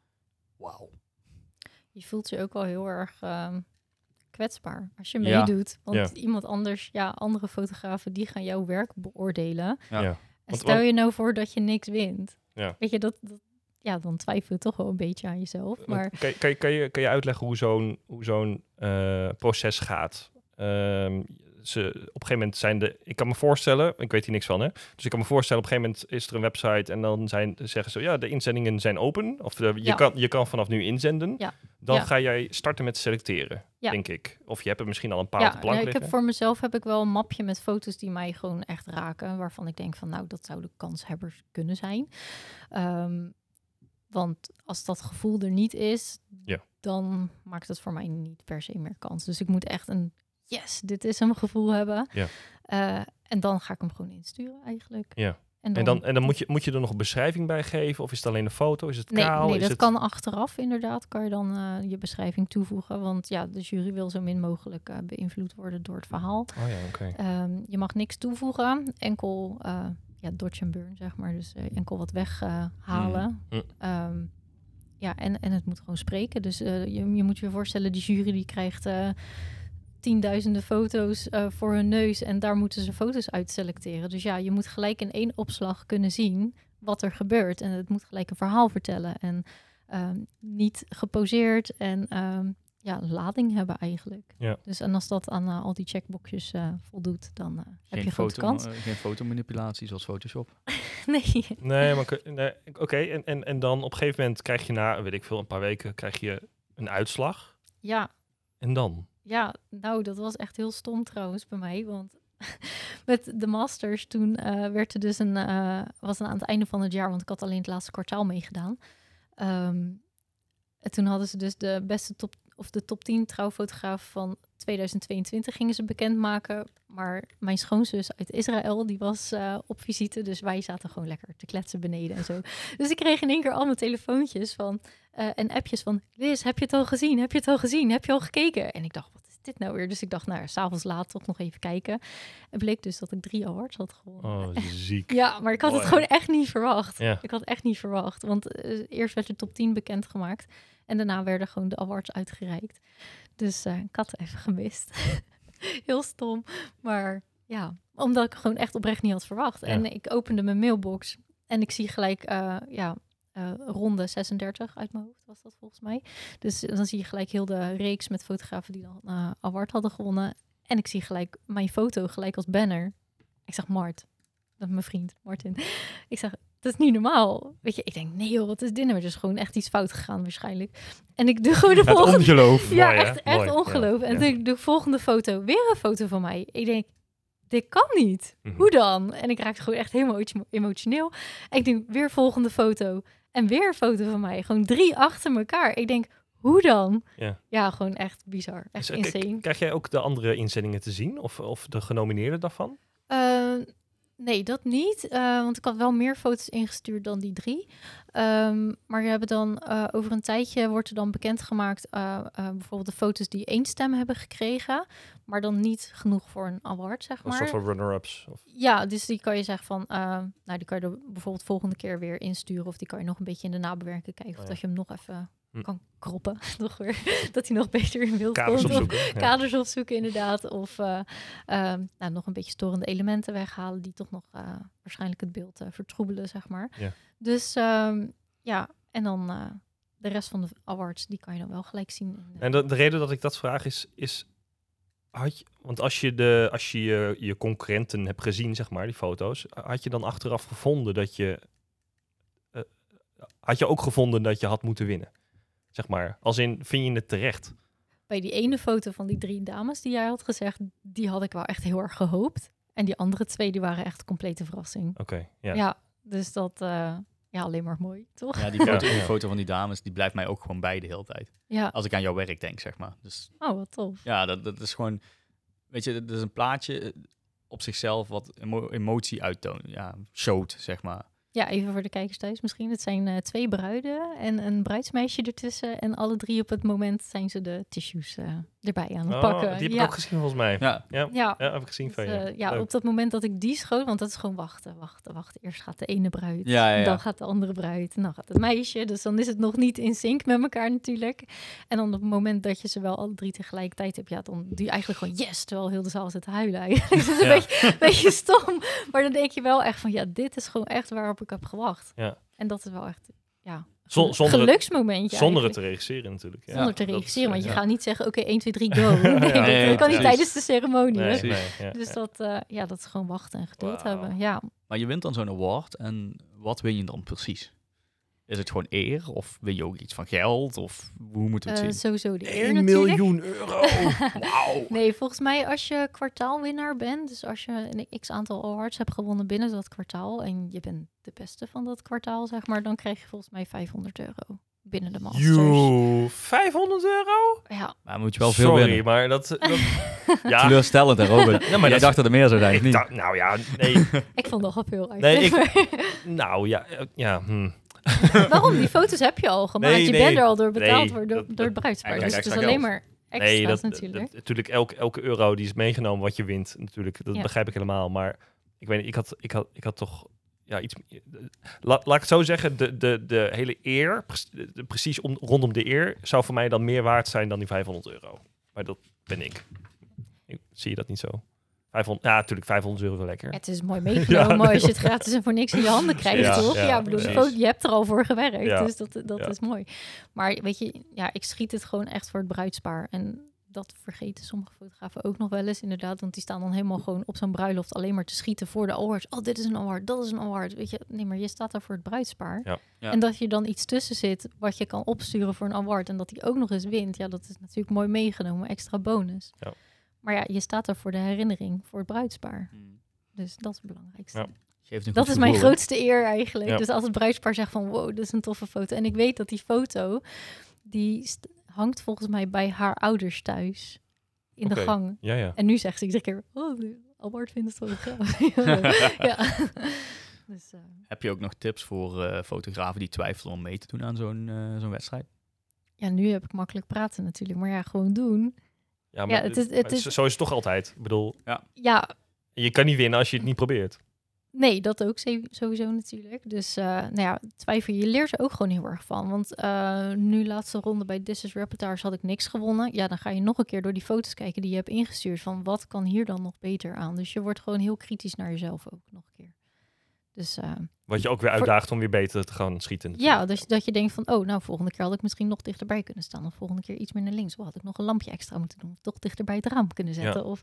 wauw. Je voelt je ook wel heel erg ehm, kwetsbaar als je Ja. meedoet. Want Ja. iemand anders, ja, andere fotografen, die gaan jouw werk beoordelen. Ja. Ja. En stel je nou voor dat je niks wint. Ja. Weet je, dat, dat, ja, dan twijfel je toch wel een beetje aan jezelf. Maar kan, je- kan, je, kan, je, kan je uitleggen hoe zo'n hoe zo'n eh, proces gaat? Ehm, ze, op een gegeven moment zijn de... Ik kan me voorstellen, ik weet hier niks van, hè? Dus ik kan me voorstellen, op een gegeven moment is er een website... en dan zijn, zeggen ze, ja, de inzendingen zijn open. Of de, je, Ja. kan, je kan vanaf nu inzenden. Ja. Dan Ja. ga jij starten met selecteren, Ja. denk ik. Of je hebt er misschien al een paar ja, op de plank ik heb voor mezelf heb ik wel een mapje met foto's die mij gewoon echt raken. Waarvan ik denk van, nou, dat zouden kanshebbers kunnen zijn. Ehm, want als dat gevoel er niet is, Ja. dan maakt het voor mij niet per se meer kans. Dus ik moet echt een yes, dit is hem gevoel hebben. Ja. Eh, en dan ga ik hem gewoon insturen eigenlijk. Ja. En dan, En dan, en dan moet, je, moet je er nog een beschrijving bij geven? Of is het alleen een foto? Is het Nee, kaal? nee is dat het... kan achteraf inderdaad. Kan je dan eh, je beschrijving toevoegen. Want ja, de jury wil zo min mogelijk eh, beïnvloed worden door het verhaal. Oh ja, oké. Ehm, je mag niks toevoegen, enkel eh, ja, dodge and burn, zeg maar. Dus enkel wat weghalen. Mm. Ehm, ja, en, en het moet gewoon spreken. Dus je, je moet je voorstellen, die jury die krijgt tienduizenden foto's eh, voor hun neus en daar moeten ze foto's uit selecteren. Dus ja, je moet gelijk in één opslag kunnen zien wat er gebeurt. En het moet gelijk een verhaal vertellen. En ehm, niet geposeerd en ehm, ja, lading hebben eigenlijk. Ja. Dus en als dat aan eh, al die checkboxjes eh, voldoet, dan heb je grote foto, kans. geen fotomanipulatie zoals Photoshop. nee. Nee, maar nee, oké. En, en, en dan op een gegeven moment krijg je na, weet ik veel, een paar weken krijg je een uitslag. Ja, En dan? Ja, nou, dat was echt heel stom trouwens bij mij. Want met de Masters toen eh, werd er dus een, eh, was aan het einde van het jaar, want ik had alleen het laatste kwartaal meegedaan. Ehm, en toen hadden ze dus de beste top of de top 10 trouwfotograaf van 2022 gingen ze bekendmaken. Maar mijn schoonzus uit Israël, die was eh, op visite. Dus wij zaten gewoon lekker te kletsen beneden en zo. Dus ik kreeg in één keer allemaal telefoontjes van, eh, en appjes van... Liz, heb je het al gezien? Heb je het al gezien? Heb je al gekeken? En ik dacht, wat is dit nou weer? Dus ik dacht, nou, s'avonds laat toch nog even kijken. En bleek dus dat ik drie awards had gewonnen. Oh, ziek. Ja, maar ik had het gewoon echt niet verwacht. Ja. Ik had echt niet verwacht. Want eh, eerst werd de top 10 bekendgemaakt. En daarna werden gewoon de awards uitgereikt. Dus eh, ik had het even gemist. Heel stom. Maar ja, omdat ik gewoon echt oprecht niet had verwacht. Ja. En ik opende mijn mailbox. En ik zie gelijk, eh, ja, eh, ronde 36 uit mijn hoofd was dat volgens mij. Dus dan zie je gelijk heel de reeks met fotografen die dan eh award hadden gewonnen. En ik zie gelijk mijn foto gelijk als banner. Ik zeg Mart, dat is mijn vriend Martin. Ik zeg, dat is niet normaal. Weet je, ik denk, nee joh, wat is dit nou? Er is gewoon echt iets fout gegaan waarschijnlijk. En ik doe gewoon de Het volgende... ongeloof. Ja, Mooi, echt, echt Mooi. ongeloof. Ja, En ja. de volgende foto, weer een foto van mij. Ik denk, dit kan niet. Mhm. Hoe dan? En ik raakte gewoon echt helemaal emo- emotioneel. En ik denk, weer volgende foto. En weer een foto van mij. Gewoon drie achter elkaar. Ik denk, hoe dan? Ja. gewoon echt bizar. Echt Dus, eh, insane. Krijg jij ook de andere inzendingen te zien? Of, of de genomineerden daarvan? Eh, nee, dat niet. eh, want ik had wel meer foto's ingestuurd dan die drie. Ehm, maar je hebt dan eh, over een tijdje wordt er dan bekendgemaakt eh, bijvoorbeeld de foto's die één stem hebben gekregen, maar dan niet genoeg voor een award, zeg Een maar. soort van runner-ups? Of... Ja, dus die kan je zeggen van, nou die kan je er bijvoorbeeld volgende keer weer insturen of die kan je nog een beetje in de nabewerking kijken of Oh ja. dat je hem nog even. Kan kroppen, nog weer, dat hij nog beter in beeld Kaders komt. Of- opzoeken. Ja. kaders opzoeken inderdaad. Of eh, ehm, nou, nog een beetje storende elementen weghalen die toch nog eh, waarschijnlijk het beeld eh, vertroebelen, zeg maar. Ja. Dus ehm, ja, en dan de rest van de awards, die kan je dan wel gelijk zien. En de, de reden dat ik dat vraag is, is had je, want als je, de, als je, je je concurrenten hebt gezien, zeg maar, die foto's, had je dan achteraf gevonden dat je, had je ook gevonden dat je had moeten winnen? Zeg maar, als in, vind je het terecht? bij die ene foto van die drie dames die jij had gezegd, die had ik wel echt heel erg gehoopt. En die andere twee, die waren echt complete verrassing. Oké, Ja, ja. dus dat, eh, ja, alleen maar mooi, toch? Ja, die foto, Ja. die foto van die dames, die blijft mij ook gewoon bij de hele tijd. Ja, Als ik aan jouw werk denk, zeg maar. Dus oh, wat tof. ja, dat, dat is gewoon... Weet je, dat is een plaatje eh, op zichzelf wat emo- emotie uittoont. Ja, showt, zeg maar. Ja, even voor de kijkers thuis misschien. Het zijn eh, twee bruiden en een bruidsmeisje ertussen. En alle drie op het moment zijn ze de tissues eh, erbij aan het Oh, pakken. die heb ja. ik ook gezien volgens mij. Ja, Ja, ja, heb ik gezien Dus, van je. eh, ja, Leuk. op dat moment dat ik die schoot, want dat is gewoon wachten, wachten, wachten. Eerst gaat de ene bruid, Ja, dan gaat de andere bruid, en dan gaat het meisje. Dus dan is het nog niet in sync met elkaar natuurlijk. En dan op het moment dat je ze wel alle drie tegelijkertijd hebt, ja, dan doe je eigenlijk gewoon yes, terwijl heel de zaal zit te huilen eigenlijk. Dat is een Ja. beetje, een beetje stom, maar dan denk je wel echt van, ja, dit is gewoon echt waarop ik heb gewacht. Ja. En dat is wel echt, zonder het- geluksmomentje Zonder het te regisseren natuurlijk. Ja, Zonder te regisseren, want je ja. gaat niet zeggen, oké, 1, 2, 3, go. Nee, dat, kan niet tijdens de ceremonie. Nee, hè. Precies. nee, ja, Dus ja. dat, eh, ja, dat is gewoon wachten en geduld hebben. Ja, maar je wint dan zo'n award en wat win je dan precies? Is het gewoon eer of win je ook iets van geld of hoe moeten we eh, het zien? sowieso de eer 1 natuurlijk. miljoen euro! Wauw! Nee, volgens mij als je kwartaalwinnaar bent, dus als je een x aantal awards hebt gewonnen binnen dat kwartaal en je bent de beste van dat kwartaal, zeg maar, dan krijg je volgens mij 500 euro binnen de Masters. Joe, 500 euro? Ja, Maar moet je wel veel Sorry, winnen. maar dat... dat ja, Teleurstellend, hè, Robert? Ja, maar Jij dacht dat er meer zou zijn, ik niet? nou ja, nee. ik vond nogal veel Nee, eigenlijk. nou ja, eh, ja. Hm. Waarom? Die foto's heb je al gemaakt. Nee, je nee. bent er al door betaald Nee, door, het bruidspaar. Dus het is extra alleen maar Nee, extra's dat, natuurlijk. dat- natuurlijk elke, elke euro die is meegenomen wat je wint. Natuurlijk, dat Ja. begrijp ik helemaal. Maar ik weet niet, ik had, ik had, ik had toch ja, iets. Laat, laat ik het zo zeggen, de, de, de hele eer, pre- de- precies om, rondom de eer, zou voor mij dan meer waard zijn dan die 500 euro. Maar dat ben ik. ik zie je dat niet zo? 500, ja, natuurlijk 500 euro wel lekker. Ja, het is mooi meegenomen nee, als je het gratis en voor niks in je handen krijgt, Ja, toch? ja, Ja, bedoel, foto, je hebt er al voor gewerkt, Ja. dus dat, dat Ja. is mooi. Maar weet je, ja, ik schiet het gewoon echt voor het bruidspaar. En dat vergeten sommige fotografen ook nog wel eens, inderdaad. Want die staan dan helemaal gewoon op zo'n bruiloft alleen maar te schieten voor de awards. Oh, dit is een award, dat is een award. Weet je, nee, maar je staat daar voor het bruidspaar. Ja. Ja. En dat je dan iets tussen zit wat je kan opsturen voor een award en dat die ook nog eens wint. Ja, dat is natuurlijk mooi meegenomen, extra bonus. Ja. Maar ja, je staat daar voor de herinnering, voor het bruidspaar. Hmm. Dus dat is het belangrijkste. Ja. Geeft een Dat is mijn grootste eer eigenlijk. Ja. Dus als het bruidspaar zegt van wow, dit is een toffe foto. En ik weet dat die foto, die hangt volgens mij bij haar ouders thuis. In de gang. Ja, ja. En nu zegt ze iedere keer, oh, Albert vindt het gaaf. ja. Dus, eh, Heb je ook nog tips voor eh, fotografen die twijfelen om mee te doen aan zo'n eh, zo'n wedstrijd? ja, nu heb ik makkelijk praten natuurlijk. Maar ja, gewoon doen. Ja, maar het is- het is- Zo is het toch altijd. Ik bedoel, Ja, je kan niet winnen als je het niet probeert. Nee, dat ook ze- sowieso natuurlijk. Dus eh, nou ja, twijfel, je leert er ook gewoon heel erg van. Want eh, nu laatste ronde bij This is Repertoire had ik niks gewonnen. Ja, dan ga je nog een keer door die foto's kijken die je hebt ingestuurd. Van wat kan hier dan nog beter aan? Dus je wordt gewoon heel kritisch naar jezelf ook nog een keer. Dus eh, Wat je ook weer uitdaagt om weer beter te gaan schieten. natuurlijk. ja, dus dat je denkt van, oh, nou, volgende keer had ik misschien nog dichterbij kunnen staan. Of volgende keer iets meer naar links. Of had ik nog een lampje extra moeten doen. Of toch dichter bij het raam kunnen zetten. Of,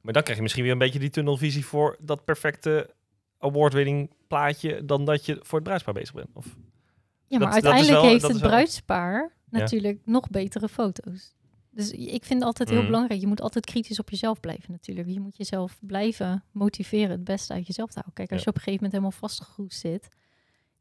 Maar dan krijg je misschien weer een beetje die tunnelvisie voor dat perfecte award-winning plaatje dan dat je voor het bruidspaar bezig bent. Of, Ja, maar Dat- dat is uiteindelijk wel- heeft het wel- bruidspaar Ja. natuurlijk nog betere foto's. Dus ik vind altijd heel Mhm. belangrijk, je moet altijd kritisch op jezelf blijven natuurlijk. Je moet jezelf blijven motiveren het beste uit jezelf te halen. Kijk, als Ja. je op een gegeven moment helemaal vastgegroeid zit,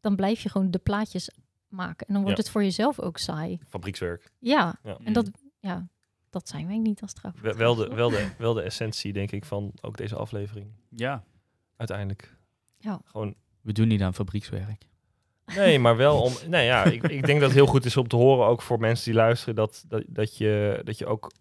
dan blijf je gewoon de plaatjes maken. En dan wordt Ja. het voor jezelf ook saai. fabriekswerk. Ja, Ja. en dat, ja, dat zijn wij niet als trouw. Wel- Wel de, wel, de, wel de essentie, denk ik, van ook deze aflevering. Ja, Uiteindelijk. Ja. Gewoon, we doen niet aan fabriekswerk. Nee, maar wel om... Nee, ja, ik, ik denk dat het heel goed is om te horen, ook voor mensen die luisteren, dat, dat, dat, je, dat je ook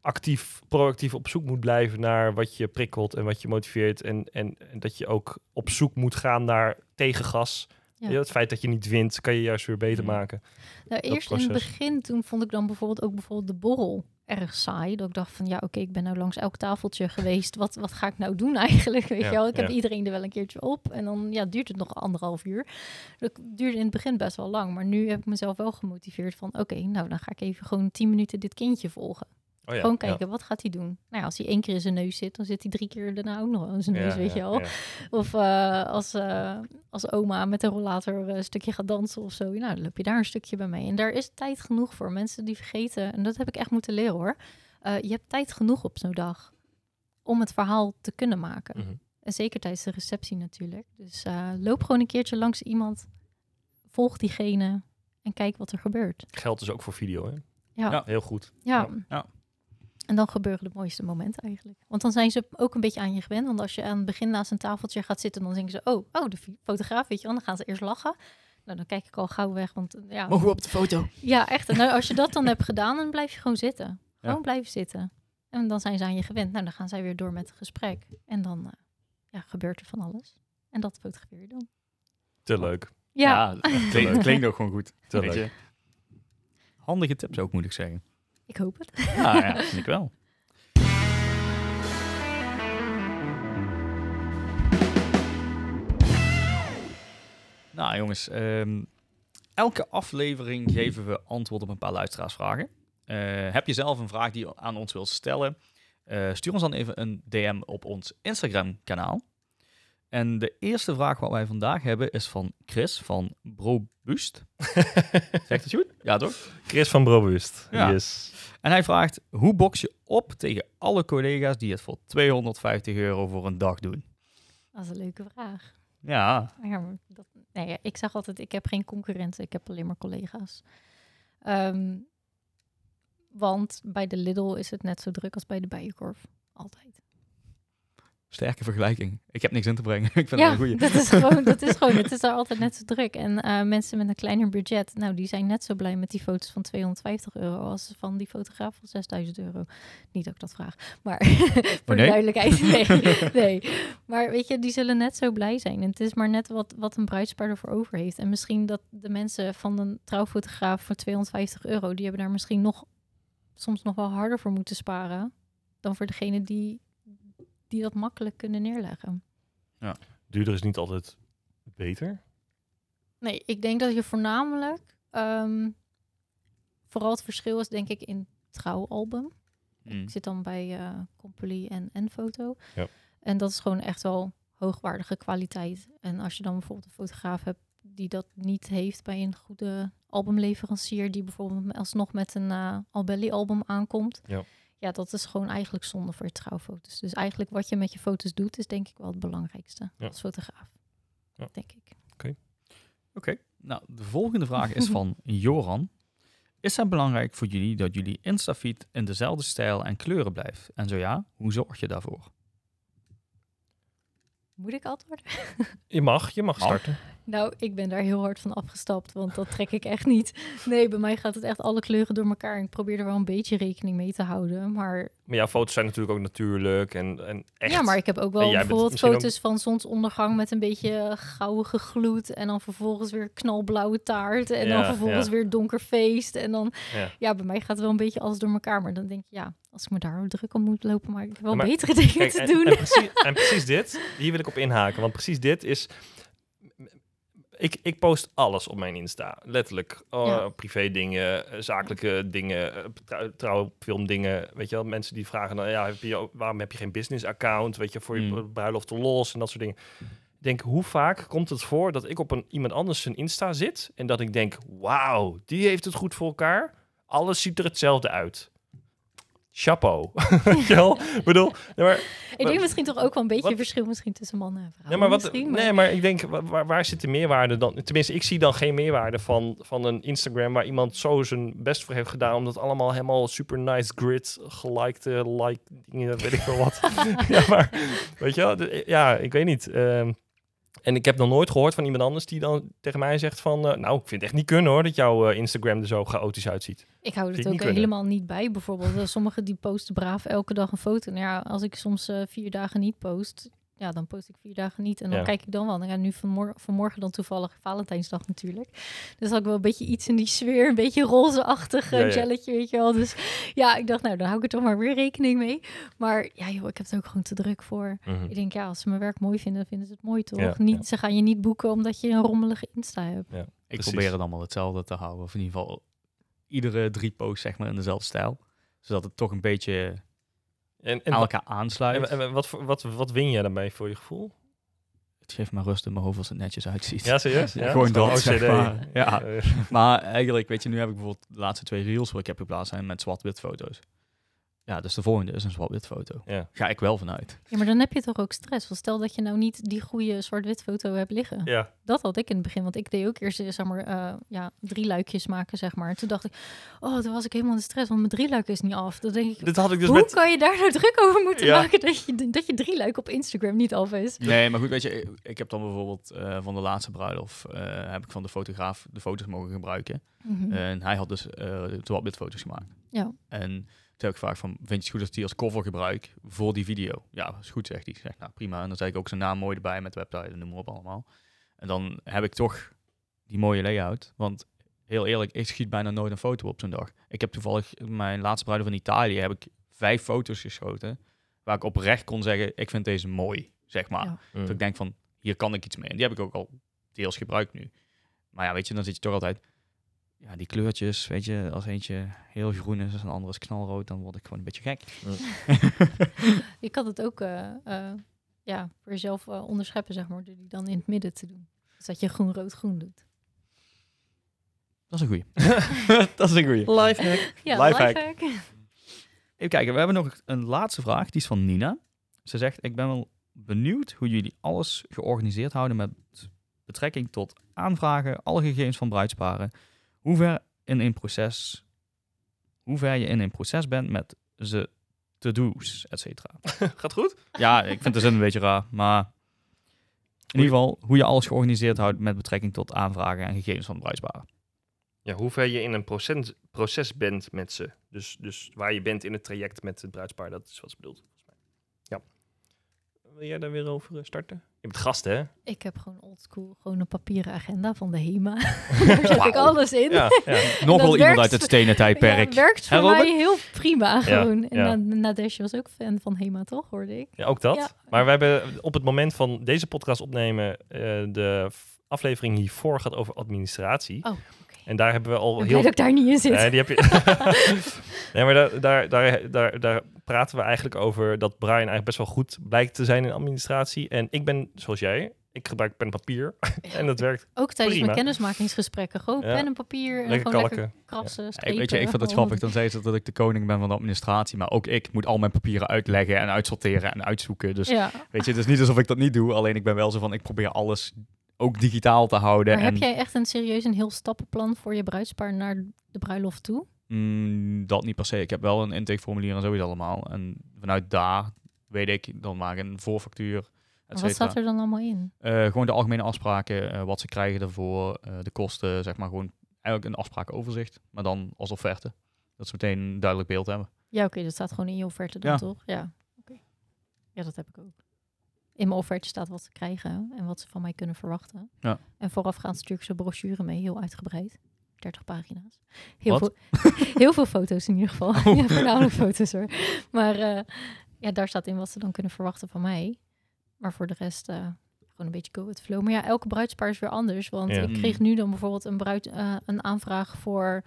actief, proactief op zoek moet blijven naar wat je prikkelt en wat je motiveert. En, en, en dat je ook op zoek moet gaan naar tegengas. Ja. Ja, het feit dat je niet wint, kan je juist weer beter maken. Nou, eerst in het begin, toen vond ik dan bijvoorbeeld ook bijvoorbeeld de borrel erg saai. Dat ik dacht van, ja, oké, ik ben nou langs elk tafeltje geweest. Wat, wat ga ik nou doen eigenlijk? Weet Ja, je wel, ik heb iedereen er wel een keertje op. En dan ja, duurt het nog anderhalf uur. Dat duurde in het begin best wel lang. Maar nu heb ik mezelf wel gemotiveerd van, oké, nou dan ga ik even gewoon tien minuten dit kindje volgen. Oh ja, Gewoon ja. kijken, wat gaat hij doen? Nou ja, als hij één keer in zijn neus zit, dan zit hij drie keer daarna ook nog wel in zijn neus, Ja, weet ja, je wel. ja. Of eh, als, eh, als oma met een rollator eh, een stukje gaat dansen of zo. Nou, dan loop je daar een stukje bij mee. En daar is tijd genoeg voor. Mensen die vergeten, en dat heb ik echt moeten leren hoor. Eh, je hebt tijd genoeg op zo'n dag om het verhaal te kunnen maken. Mhm. En zeker tijdens de receptie natuurlijk. Dus eh, loop gewoon een keertje langs iemand. Volg diegene en kijk wat er gebeurt. Geldt dus ook voor video, hè? Ja, Ja. Heel goed. ja. En dan gebeuren de mooiste momenten eigenlijk. Want dan zijn ze ook een beetje aan je gewend. Want als je aan het begin naast een tafeltje gaat zitten, dan denken ze, oh, oh de fotograaf, weet je wel. Dan gaan ze eerst lachen. Nou, dan kijk ik al gauw weg, want eh, ja, Mogen we op de foto? ja, echt. En nou, als je dat dan hebt gedaan, dan blijf je gewoon zitten. Gewoon Ja. blijven zitten. En dan zijn ze aan je gewend. Nou, dan gaan zij weer door met het gesprek. En dan eh, ja, gebeurt er van alles. En dat fotografeer je dan. Te leuk. Ja, het klinkt, het klinkt ook gewoon goed. Te leuk. Handige tips ook, moet ik zeggen. Ik hoop het. Ja, ja vind ik wel. Nou jongens, ehm, elke aflevering geven we antwoord op een paar luisteraarsvragen. Eh, heb je zelf een vraag die je aan ons wilt stellen? Eh, stuur ons dan even een DM op ons Instagram kanaal. En de eerste vraag wat wij vandaag hebben is van Chris van Brobust. Zegt het goed? Ja toch? Chris van Brobust. Ja. Yes. En hij vraagt, hoe box je op tegen alle collega's die het voor 250 euro voor een dag doen? Dat is een leuke vraag. Ja, Ja, dat, nee, ik zeg altijd, ik heb geen concurrenten, ik heb alleen maar collega's. Ehm, want bij de Lidl is het net zo druk als bij de Bijenkorf. Altijd. Sterke vergelijking. Ik heb niks in te brengen. Ik vind het ja, een goeie. dat is gewoon, dat is gewoon, het is daar altijd net zo druk. En eh, mensen met een kleiner budget, nou, die zijn net zo blij met die foto's van 250 euro als van die fotograaf van 6000 euro. Niet dat ik dat vraag, maar voor de nee? duidelijkheid, nee, nee. Maar weet je, die zullen net zo blij zijn. En het is maar net wat, wat een bruidspaar ervoor over heeft. En misschien dat de mensen van een trouwfotograaf voor 250 euro, die hebben daar misschien nog, soms nog wel harder voor moeten sparen dan voor degene die, die dat makkelijk kunnen neerleggen. Duurder is niet altijd beter. Nee, ik denk dat je voornamelijk... ehm, vooral het verschil is denk ik in trouwalbum. Hmm. Ik zit dan bij eh Company en Enfoto. Ja. En dat is gewoon echt wel hoogwaardige kwaliteit. En als je dan bijvoorbeeld een fotograaf hebt die dat niet heeft bij een goede albumleverancier... die bijvoorbeeld alsnog met een eh Albelly-album aankomt... Ja. Ja, dat is gewoon eigenlijk zonde voor je trouwfoto's. Dus eigenlijk wat je met je foto's doet... is denk ik wel het belangrijkste Ja. als fotograaf. Ja. Denk ik. Oké. Nou, de volgende vraag is van Joran. Is het belangrijk voor jullie dat jullie Instafeed in dezelfde stijl en kleuren blijft? En zo ja, hoe zorg je daarvoor? Moet ik antwoorden? Je mag, je mag Mag. starten. Nou, ik ben daar heel hard van afgestapt, want dat trek ik echt niet. Nee, bij mij gaat het echt alle kleuren door elkaar. Ik probeer er wel een beetje rekening mee te houden. Maar Maar jouw foto's zijn natuurlijk ook natuurlijk en, en echt. ja, maar ik heb ook wel bijvoorbeeld ook- foto's van zonsondergang met een beetje gouden gloed. En dan vervolgens weer knalblauwe taart. En dan vervolgens ja. weer donker feest. En dan, Ja. ja. bij mij gaat wel een beetje alles door elkaar. Maar dan denk je, ja, als ik me daar druk om moet lopen, maar ik heb wel maar betere dingen Kijk, te en, doen. En precies, en precies dit, hier wil ik op inhaken. Want precies dit is... Ik, ik post alles op mijn Insta. Letterlijk. Oh, Ja. Privé dingen, eh, zakelijke dingen, eh, trouw- trouwfilmdingen. Weet je wel, mensen die vragen dan... Ja, heb je, waarom heb je geen business account? Weet je, voor je Mm. bruiloft los en dat soort dingen. Ik denk, hoe vaak komt het voor dat ik op een, iemand anders zijn Insta zit... en dat ik denk, wauw, die heeft het goed voor elkaar. Alles ziet er hetzelfde uit. Chapeau. Weet je wel? Ik bedoel, nee, maar ik denk misschien toch ook wel een beetje wat- verschil misschien tussen mannen en vrouwen. Nee, maar, wat, nee, maar ik denk, wa- waar, waar zit de meerwaarde dan? Tenminste, ik zie dan geen meerwaarde van, van een Instagram waar iemand zo zijn best voor heeft gedaan. Om dat allemaal helemaal super nice grid, gelikte, like dingen, weet ik veel wat. ja, maar weet je wel, ja, ik weet niet. Ehm, en ik heb nog nooit gehoord van iemand anders die dan tegen mij zegt van... eh, nou, ik vind het echt niet kunnen hoor, dat jouw eh, Instagram er zo chaotisch uitziet. Ik hou het ook niet helemaal niet bij. Bijvoorbeeld, eh, sommigen die posten braaf elke dag een foto. Nou ja, als ik soms vier dagen niet post, ja, dan post ik vier dagen niet. En dan Ja. kijk ik dan wel. Nou ja, nu vanmor vanmorgen dan toevallig Valentijnsdag natuurlijk. Dus had ik wel een beetje iets in die sfeer. Een beetje rozeachtig Ja, ja. gelletje, weet je wel. Dus ja, ik dacht, nou, dan hou ik er toch maar weer rekening mee. Maar ja, joh, ik heb het ook gewoon te druk voor. Ik denk, ja, als ze mijn werk mooi vinden, dan vinden ze het mooi, toch? Ja, niet, ja. Ze gaan je niet boeken omdat je een rommelige Insta hebt. Ik Precies. probeer het allemaal hetzelfde te houden. Of in ieder geval iedere drie posts zeg maar in dezelfde stijl. Zodat het toch een beetje En, en, elkaar aansluit. en, en wat, wat, wat win je daarmee voor je gevoel? Het geeft maar rust in mijn hoofd als het netjes uitziet. Ja, serieus? Ja, gewoon dat, zeg maar. Ja. Maar eigenlijk, weet je, nu heb ik bijvoorbeeld de laatste twee reels wat ik heb geplaatst zijn met zwart-wit foto's. Ja, dus de volgende is een zwart-wit foto. ja. Ga ik wel vanuit. Ja, maar dan heb je toch ook stress. Want stel dat je nou niet die goede zwart-wit foto hebt liggen. ja. Dat had ik in het begin, want ik deed ook eerst eh, zeg maar, eh, ja, drie luikjes maken, zeg maar. Toen dacht ik, oh, toen was ik helemaal in de stress, want mijn drie luik is niet af. Dan denk ik, Dit had ik dus hoe met... kan je daar nou druk over moeten Ja. maken dat je, dat je drie luik op Instagram niet af is? Nee, maar goed, weet je, ik- heb dan bijvoorbeeld eh, van de laatste bruiloft, eh, heb ik van de fotograaf de foto's mogen gebruiken. Mhm. En hij had dus eh zwart-wit foto's gemaakt. Ja. En toen heb ik gevraagd van, vind je het goed als ik die als cover gebruik voor die video? Ja, is goed, zegt hij. Ik zeg, nou prima. En dan zei ik ook zijn naam mooi erbij met website en noem maar op allemaal. En dan heb ik toch die mooie layout. Want heel eerlijk, ik schiet bijna nooit een foto op zo'n dag. Ik heb toevallig mijn laatste bruiloft van Italië, heb ik vijf foto's geschoten. Waar ik oprecht kon zeggen, ik vind deze mooi, zeg maar. Ja. Mm. Dat ik denk van, hier kan ik iets mee. En die heb ik ook al deels gebruikt nu. Maar ja, weet je, dan zit je toch altijd... Ja, die kleurtjes, weet je, als eentje heel groen is en een andere is knalrood, dan word ik gewoon een beetje gek. Ik had het ook eh, eh, ja, voor jezelf eh, onderscheppen, zeg maar, door die dan in het midden te doen. Dus dat je groen-rood-groen doet. Dat is een goeie. dat is een goeie. Lifehack. Ja, Lifehack. lifehack. Even kijken, we hebben nog een laatste vraag. Die is van Nina. Ze zegt, ik ben wel benieuwd hoe jullie alles georganiseerd houden met betrekking tot aanvragen, alle gegevens van bruidsparen. Hoe ver in een proces, hoe ver je in een proces bent met ze to-do's, et cetera. Gaat goed? Ja, ik vind de zin een beetje raar, maar in ieder geval hoe je alles georganiseerd houdt met betrekking tot aanvragen en gegevens van bruidsparen. Ja, hoe ver je in een proces, proces bent met ze. Dus, dus waar je bent in het traject met het bruidspaar, dat is wat ze bedoelt. Volgens mij. Ja. Wil jij daar weer over eh, starten? Je bent gast, hè? Ik heb gewoon oldschool, gewoon een papieren agenda van de HEMA. Daar zet ik alles in. Ja, ja. Nog wel iemand werkt uit het stenen tijdperk. Ja, werkt voor Robert? mij heel prima gewoon. En ja. Na- Nadesje was ook fan van HEMA, toch, hoorde ik? ja ook dat. Ja. Maar we hebben op het moment van deze podcast opnemen, eh, de aflevering hiervoor gaat over administratie. Oh. En daar hebben we al Ik heel dat ik daar niet in zit. Nee, die heb je. nee, maar daar, daar, daar, daar, daar praten we eigenlijk over dat Brian eigenlijk best wel goed blijkt te zijn in administratie. En ik ben, zoals jij, ik gebruik pen en papier. en dat werkt Ook tijdens prima. mijn kennismakingsgesprekken. Gewoon Ja. pen en papier. En lekker gewoon kalken. lekker krassen, Ja, strepen. ik, weet je, ik vind het Oh. grappig. Dan zei ze dat ik de koning ben van de administratie. Maar ook ik moet al mijn papieren uitleggen en uitsorteren en uitzoeken. Dus Ja. weet je, het is niet alsof ik dat niet doe. Alleen ik ben wel zo van, ik probeer alles ook digitaal te houden. Maar en, heb jij echt een serieus een heel stappenplan voor je bruidspaar naar de bruiloft toe? Mm, dat niet per se. Ik heb wel een intakeformulier en zoiets allemaal. En vanuit daar weet ik, dan maak ik een voorfactuur, et Wat staat er dan allemaal in? Eh, gewoon de algemene afspraken, eh, wat ze krijgen ervoor, eh, de kosten, zeg maar gewoon eigenlijk een afsprakenoverzicht, maar dan als offerte. Dat ze meteen een duidelijk beeld hebben. Ja, oké, dat staat gewoon in je offerte dan, Ja. toch? Ja, oké. Ja, dat heb ik ook. In mijn offerte staat wat ze krijgen en wat ze van mij kunnen verwachten. Ja. En voorafgaand stuur ik ze brochure mee, heel uitgebreid. 30 pagina's. Heel, veel, heel veel foto's in ieder geval. Oh. Ja, voornamelijk foto's hoor. Maar eh, ja, daar staat in wat ze dan kunnen verwachten van mij. Maar voor de rest eh, gewoon een beetje go with the flow. Maar ja, elke bruidspaar is weer anders. Want Ja. ik kreeg nu dan bijvoorbeeld een, bruid, eh, een aanvraag voor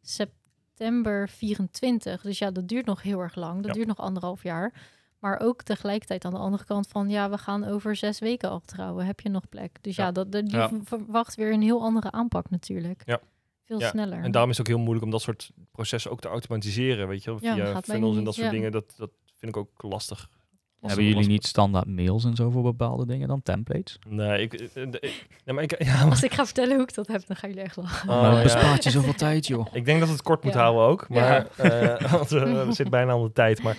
september 24. Dus ja, dat duurt nog heel erg lang. Dat Ja. duurt nog anderhalf jaar. Maar ook tegelijkertijd aan de andere kant van... ja, we gaan over zes weken al trouwen. Heb je nog plek? Dus ja, Ja. dat, dat, je Ja. v- verwacht weer een heel andere aanpak natuurlijk. Ja. Veel Ja, sneller. En daarom is het ook heel moeilijk om dat soort processen ook te automatiseren. Weet je, via funnels en dat soort ja. dingen. Dat, dat vind ik ook lastig. Hebben jullie niet standaard mails en zo voor bepaalde dingen dan, templates? Nee, ik, eh, eh, ik- nee maar ik, ja, maar, Als ik ga vertellen hoe ik dat heb, dan gaan jullie echt lachen. Oh, maar het ja. bespaart je zoveel tijd, joh. ik denk dat het kort moet Ja. houden ook. Maar, Ja. eh, want we, we zitten bijna aan de tijd. Maar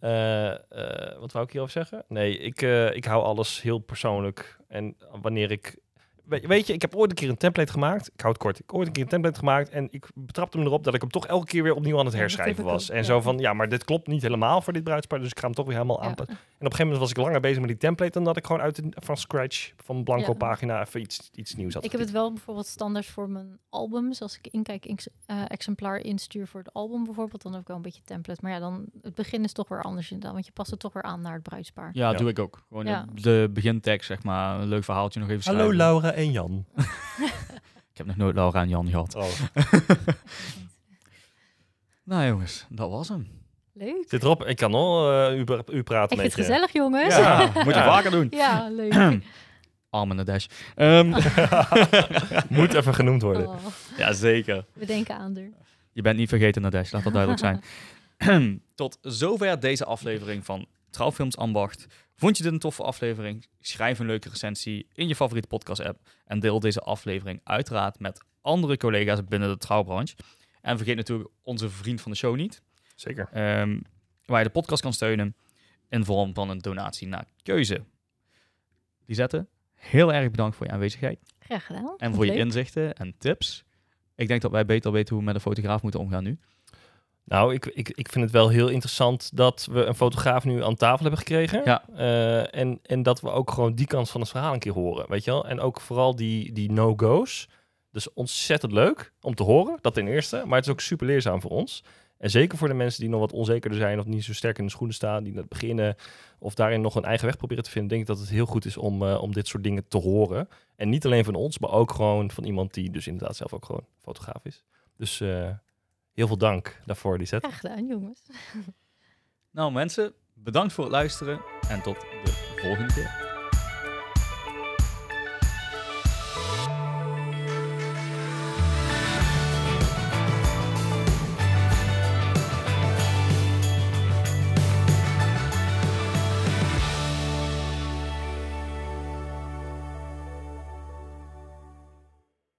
eh, eh, wat wou ik hierover zeggen? Nee, ik, eh, ik hou alles heel persoonlijk. En wanneer ik... we- Weet je, ik heb ooit een keer een template gemaakt. Ik hou het kort. Ik heb ooit een keer een template gemaakt. En ik betrapte me erop dat ik hem toch elke keer weer opnieuw aan het herschrijven was. ook, En ja. zo van, ja, maar dit klopt niet helemaal voor dit bruidspaar. Dus ik ga hem toch weer helemaal Ja. aanpassen. En op een gegeven moment was ik langer bezig met die template... dan dat ik gewoon uit de, van scratch, van blanco Ja. pagina... even iets, iets nieuws had Ik heb het wel bijvoorbeeld standaard voor mijn albums. Als ik inkijk ex- eh, exemplaar instuur voor het album bijvoorbeeld, dan heb ik wel een beetje template. Maar ja, dan het begin is toch weer anders inderdaad, want je past het toch weer aan naar het bruidspaar. Ja, Ja. doe ik ook. Gewoon Ja. de, de begintekst, zeg maar. Een leuk verhaaltje nog even Hallo schrijven. Laura en Jan. Ik heb nog nooit Laura en Jan gehad. Oh. Nou jongens, dat was hem. Leuk. Zit erop, ik kan al eh, u, u praten Ik met vind het je. gezellig, jongens. Ja, moet je Ja. vaker doen. Ja, leuk. Arm in de dash. Ehm, Moet even genoemd worden. Oh, ja, zeker. we denken aan er. Je bent niet vergeten naar Dash, laat dat duidelijk zijn. Tot zover deze aflevering van Trouwfilms Ambacht. Vond je dit een toffe aflevering? Schrijf een leuke recensie in je favoriete podcast-app. En deel deze aflevering uiteraard met andere collega's binnen de trouwbranche. En vergeet natuurlijk onze vriend van de show niet. Zeker. ehm, waar je de podcast kan steunen in vorm van een donatie naar keuze. Lisette, heel erg bedankt voor je aanwezigheid Graag gedaan. en voor je leuk. inzichten en tips. Ik denk dat wij beter weten hoe we met een fotograaf moeten omgaan nu. Nou, ik, ik, ik vind het wel heel interessant dat we een fotograaf nu aan tafel hebben gekregen. Ja. Eh, en, en dat we ook gewoon die kant van het verhaal een keer horen, weet je wel? En ook vooral die, die no-go's. Dus ontzettend leuk om te horen, dat ten eerste. Maar het is ook super leerzaam voor ons. En zeker voor de mensen die nog wat onzekerder zijn of niet zo sterk in de schoenen staan, die net beginnen of daarin nog een eigen weg proberen te vinden, denk ik dat het heel goed is om, eh, om dit soort dingen te horen. En niet alleen van ons, maar ook gewoon van iemand die dus inderdaad zelf ook gewoon fotograaf is. Dus eh, heel veel dank daarvoor, Lisette. Graag gedaan, jongens. Nou mensen, bedankt voor het luisteren en tot de volgende keer.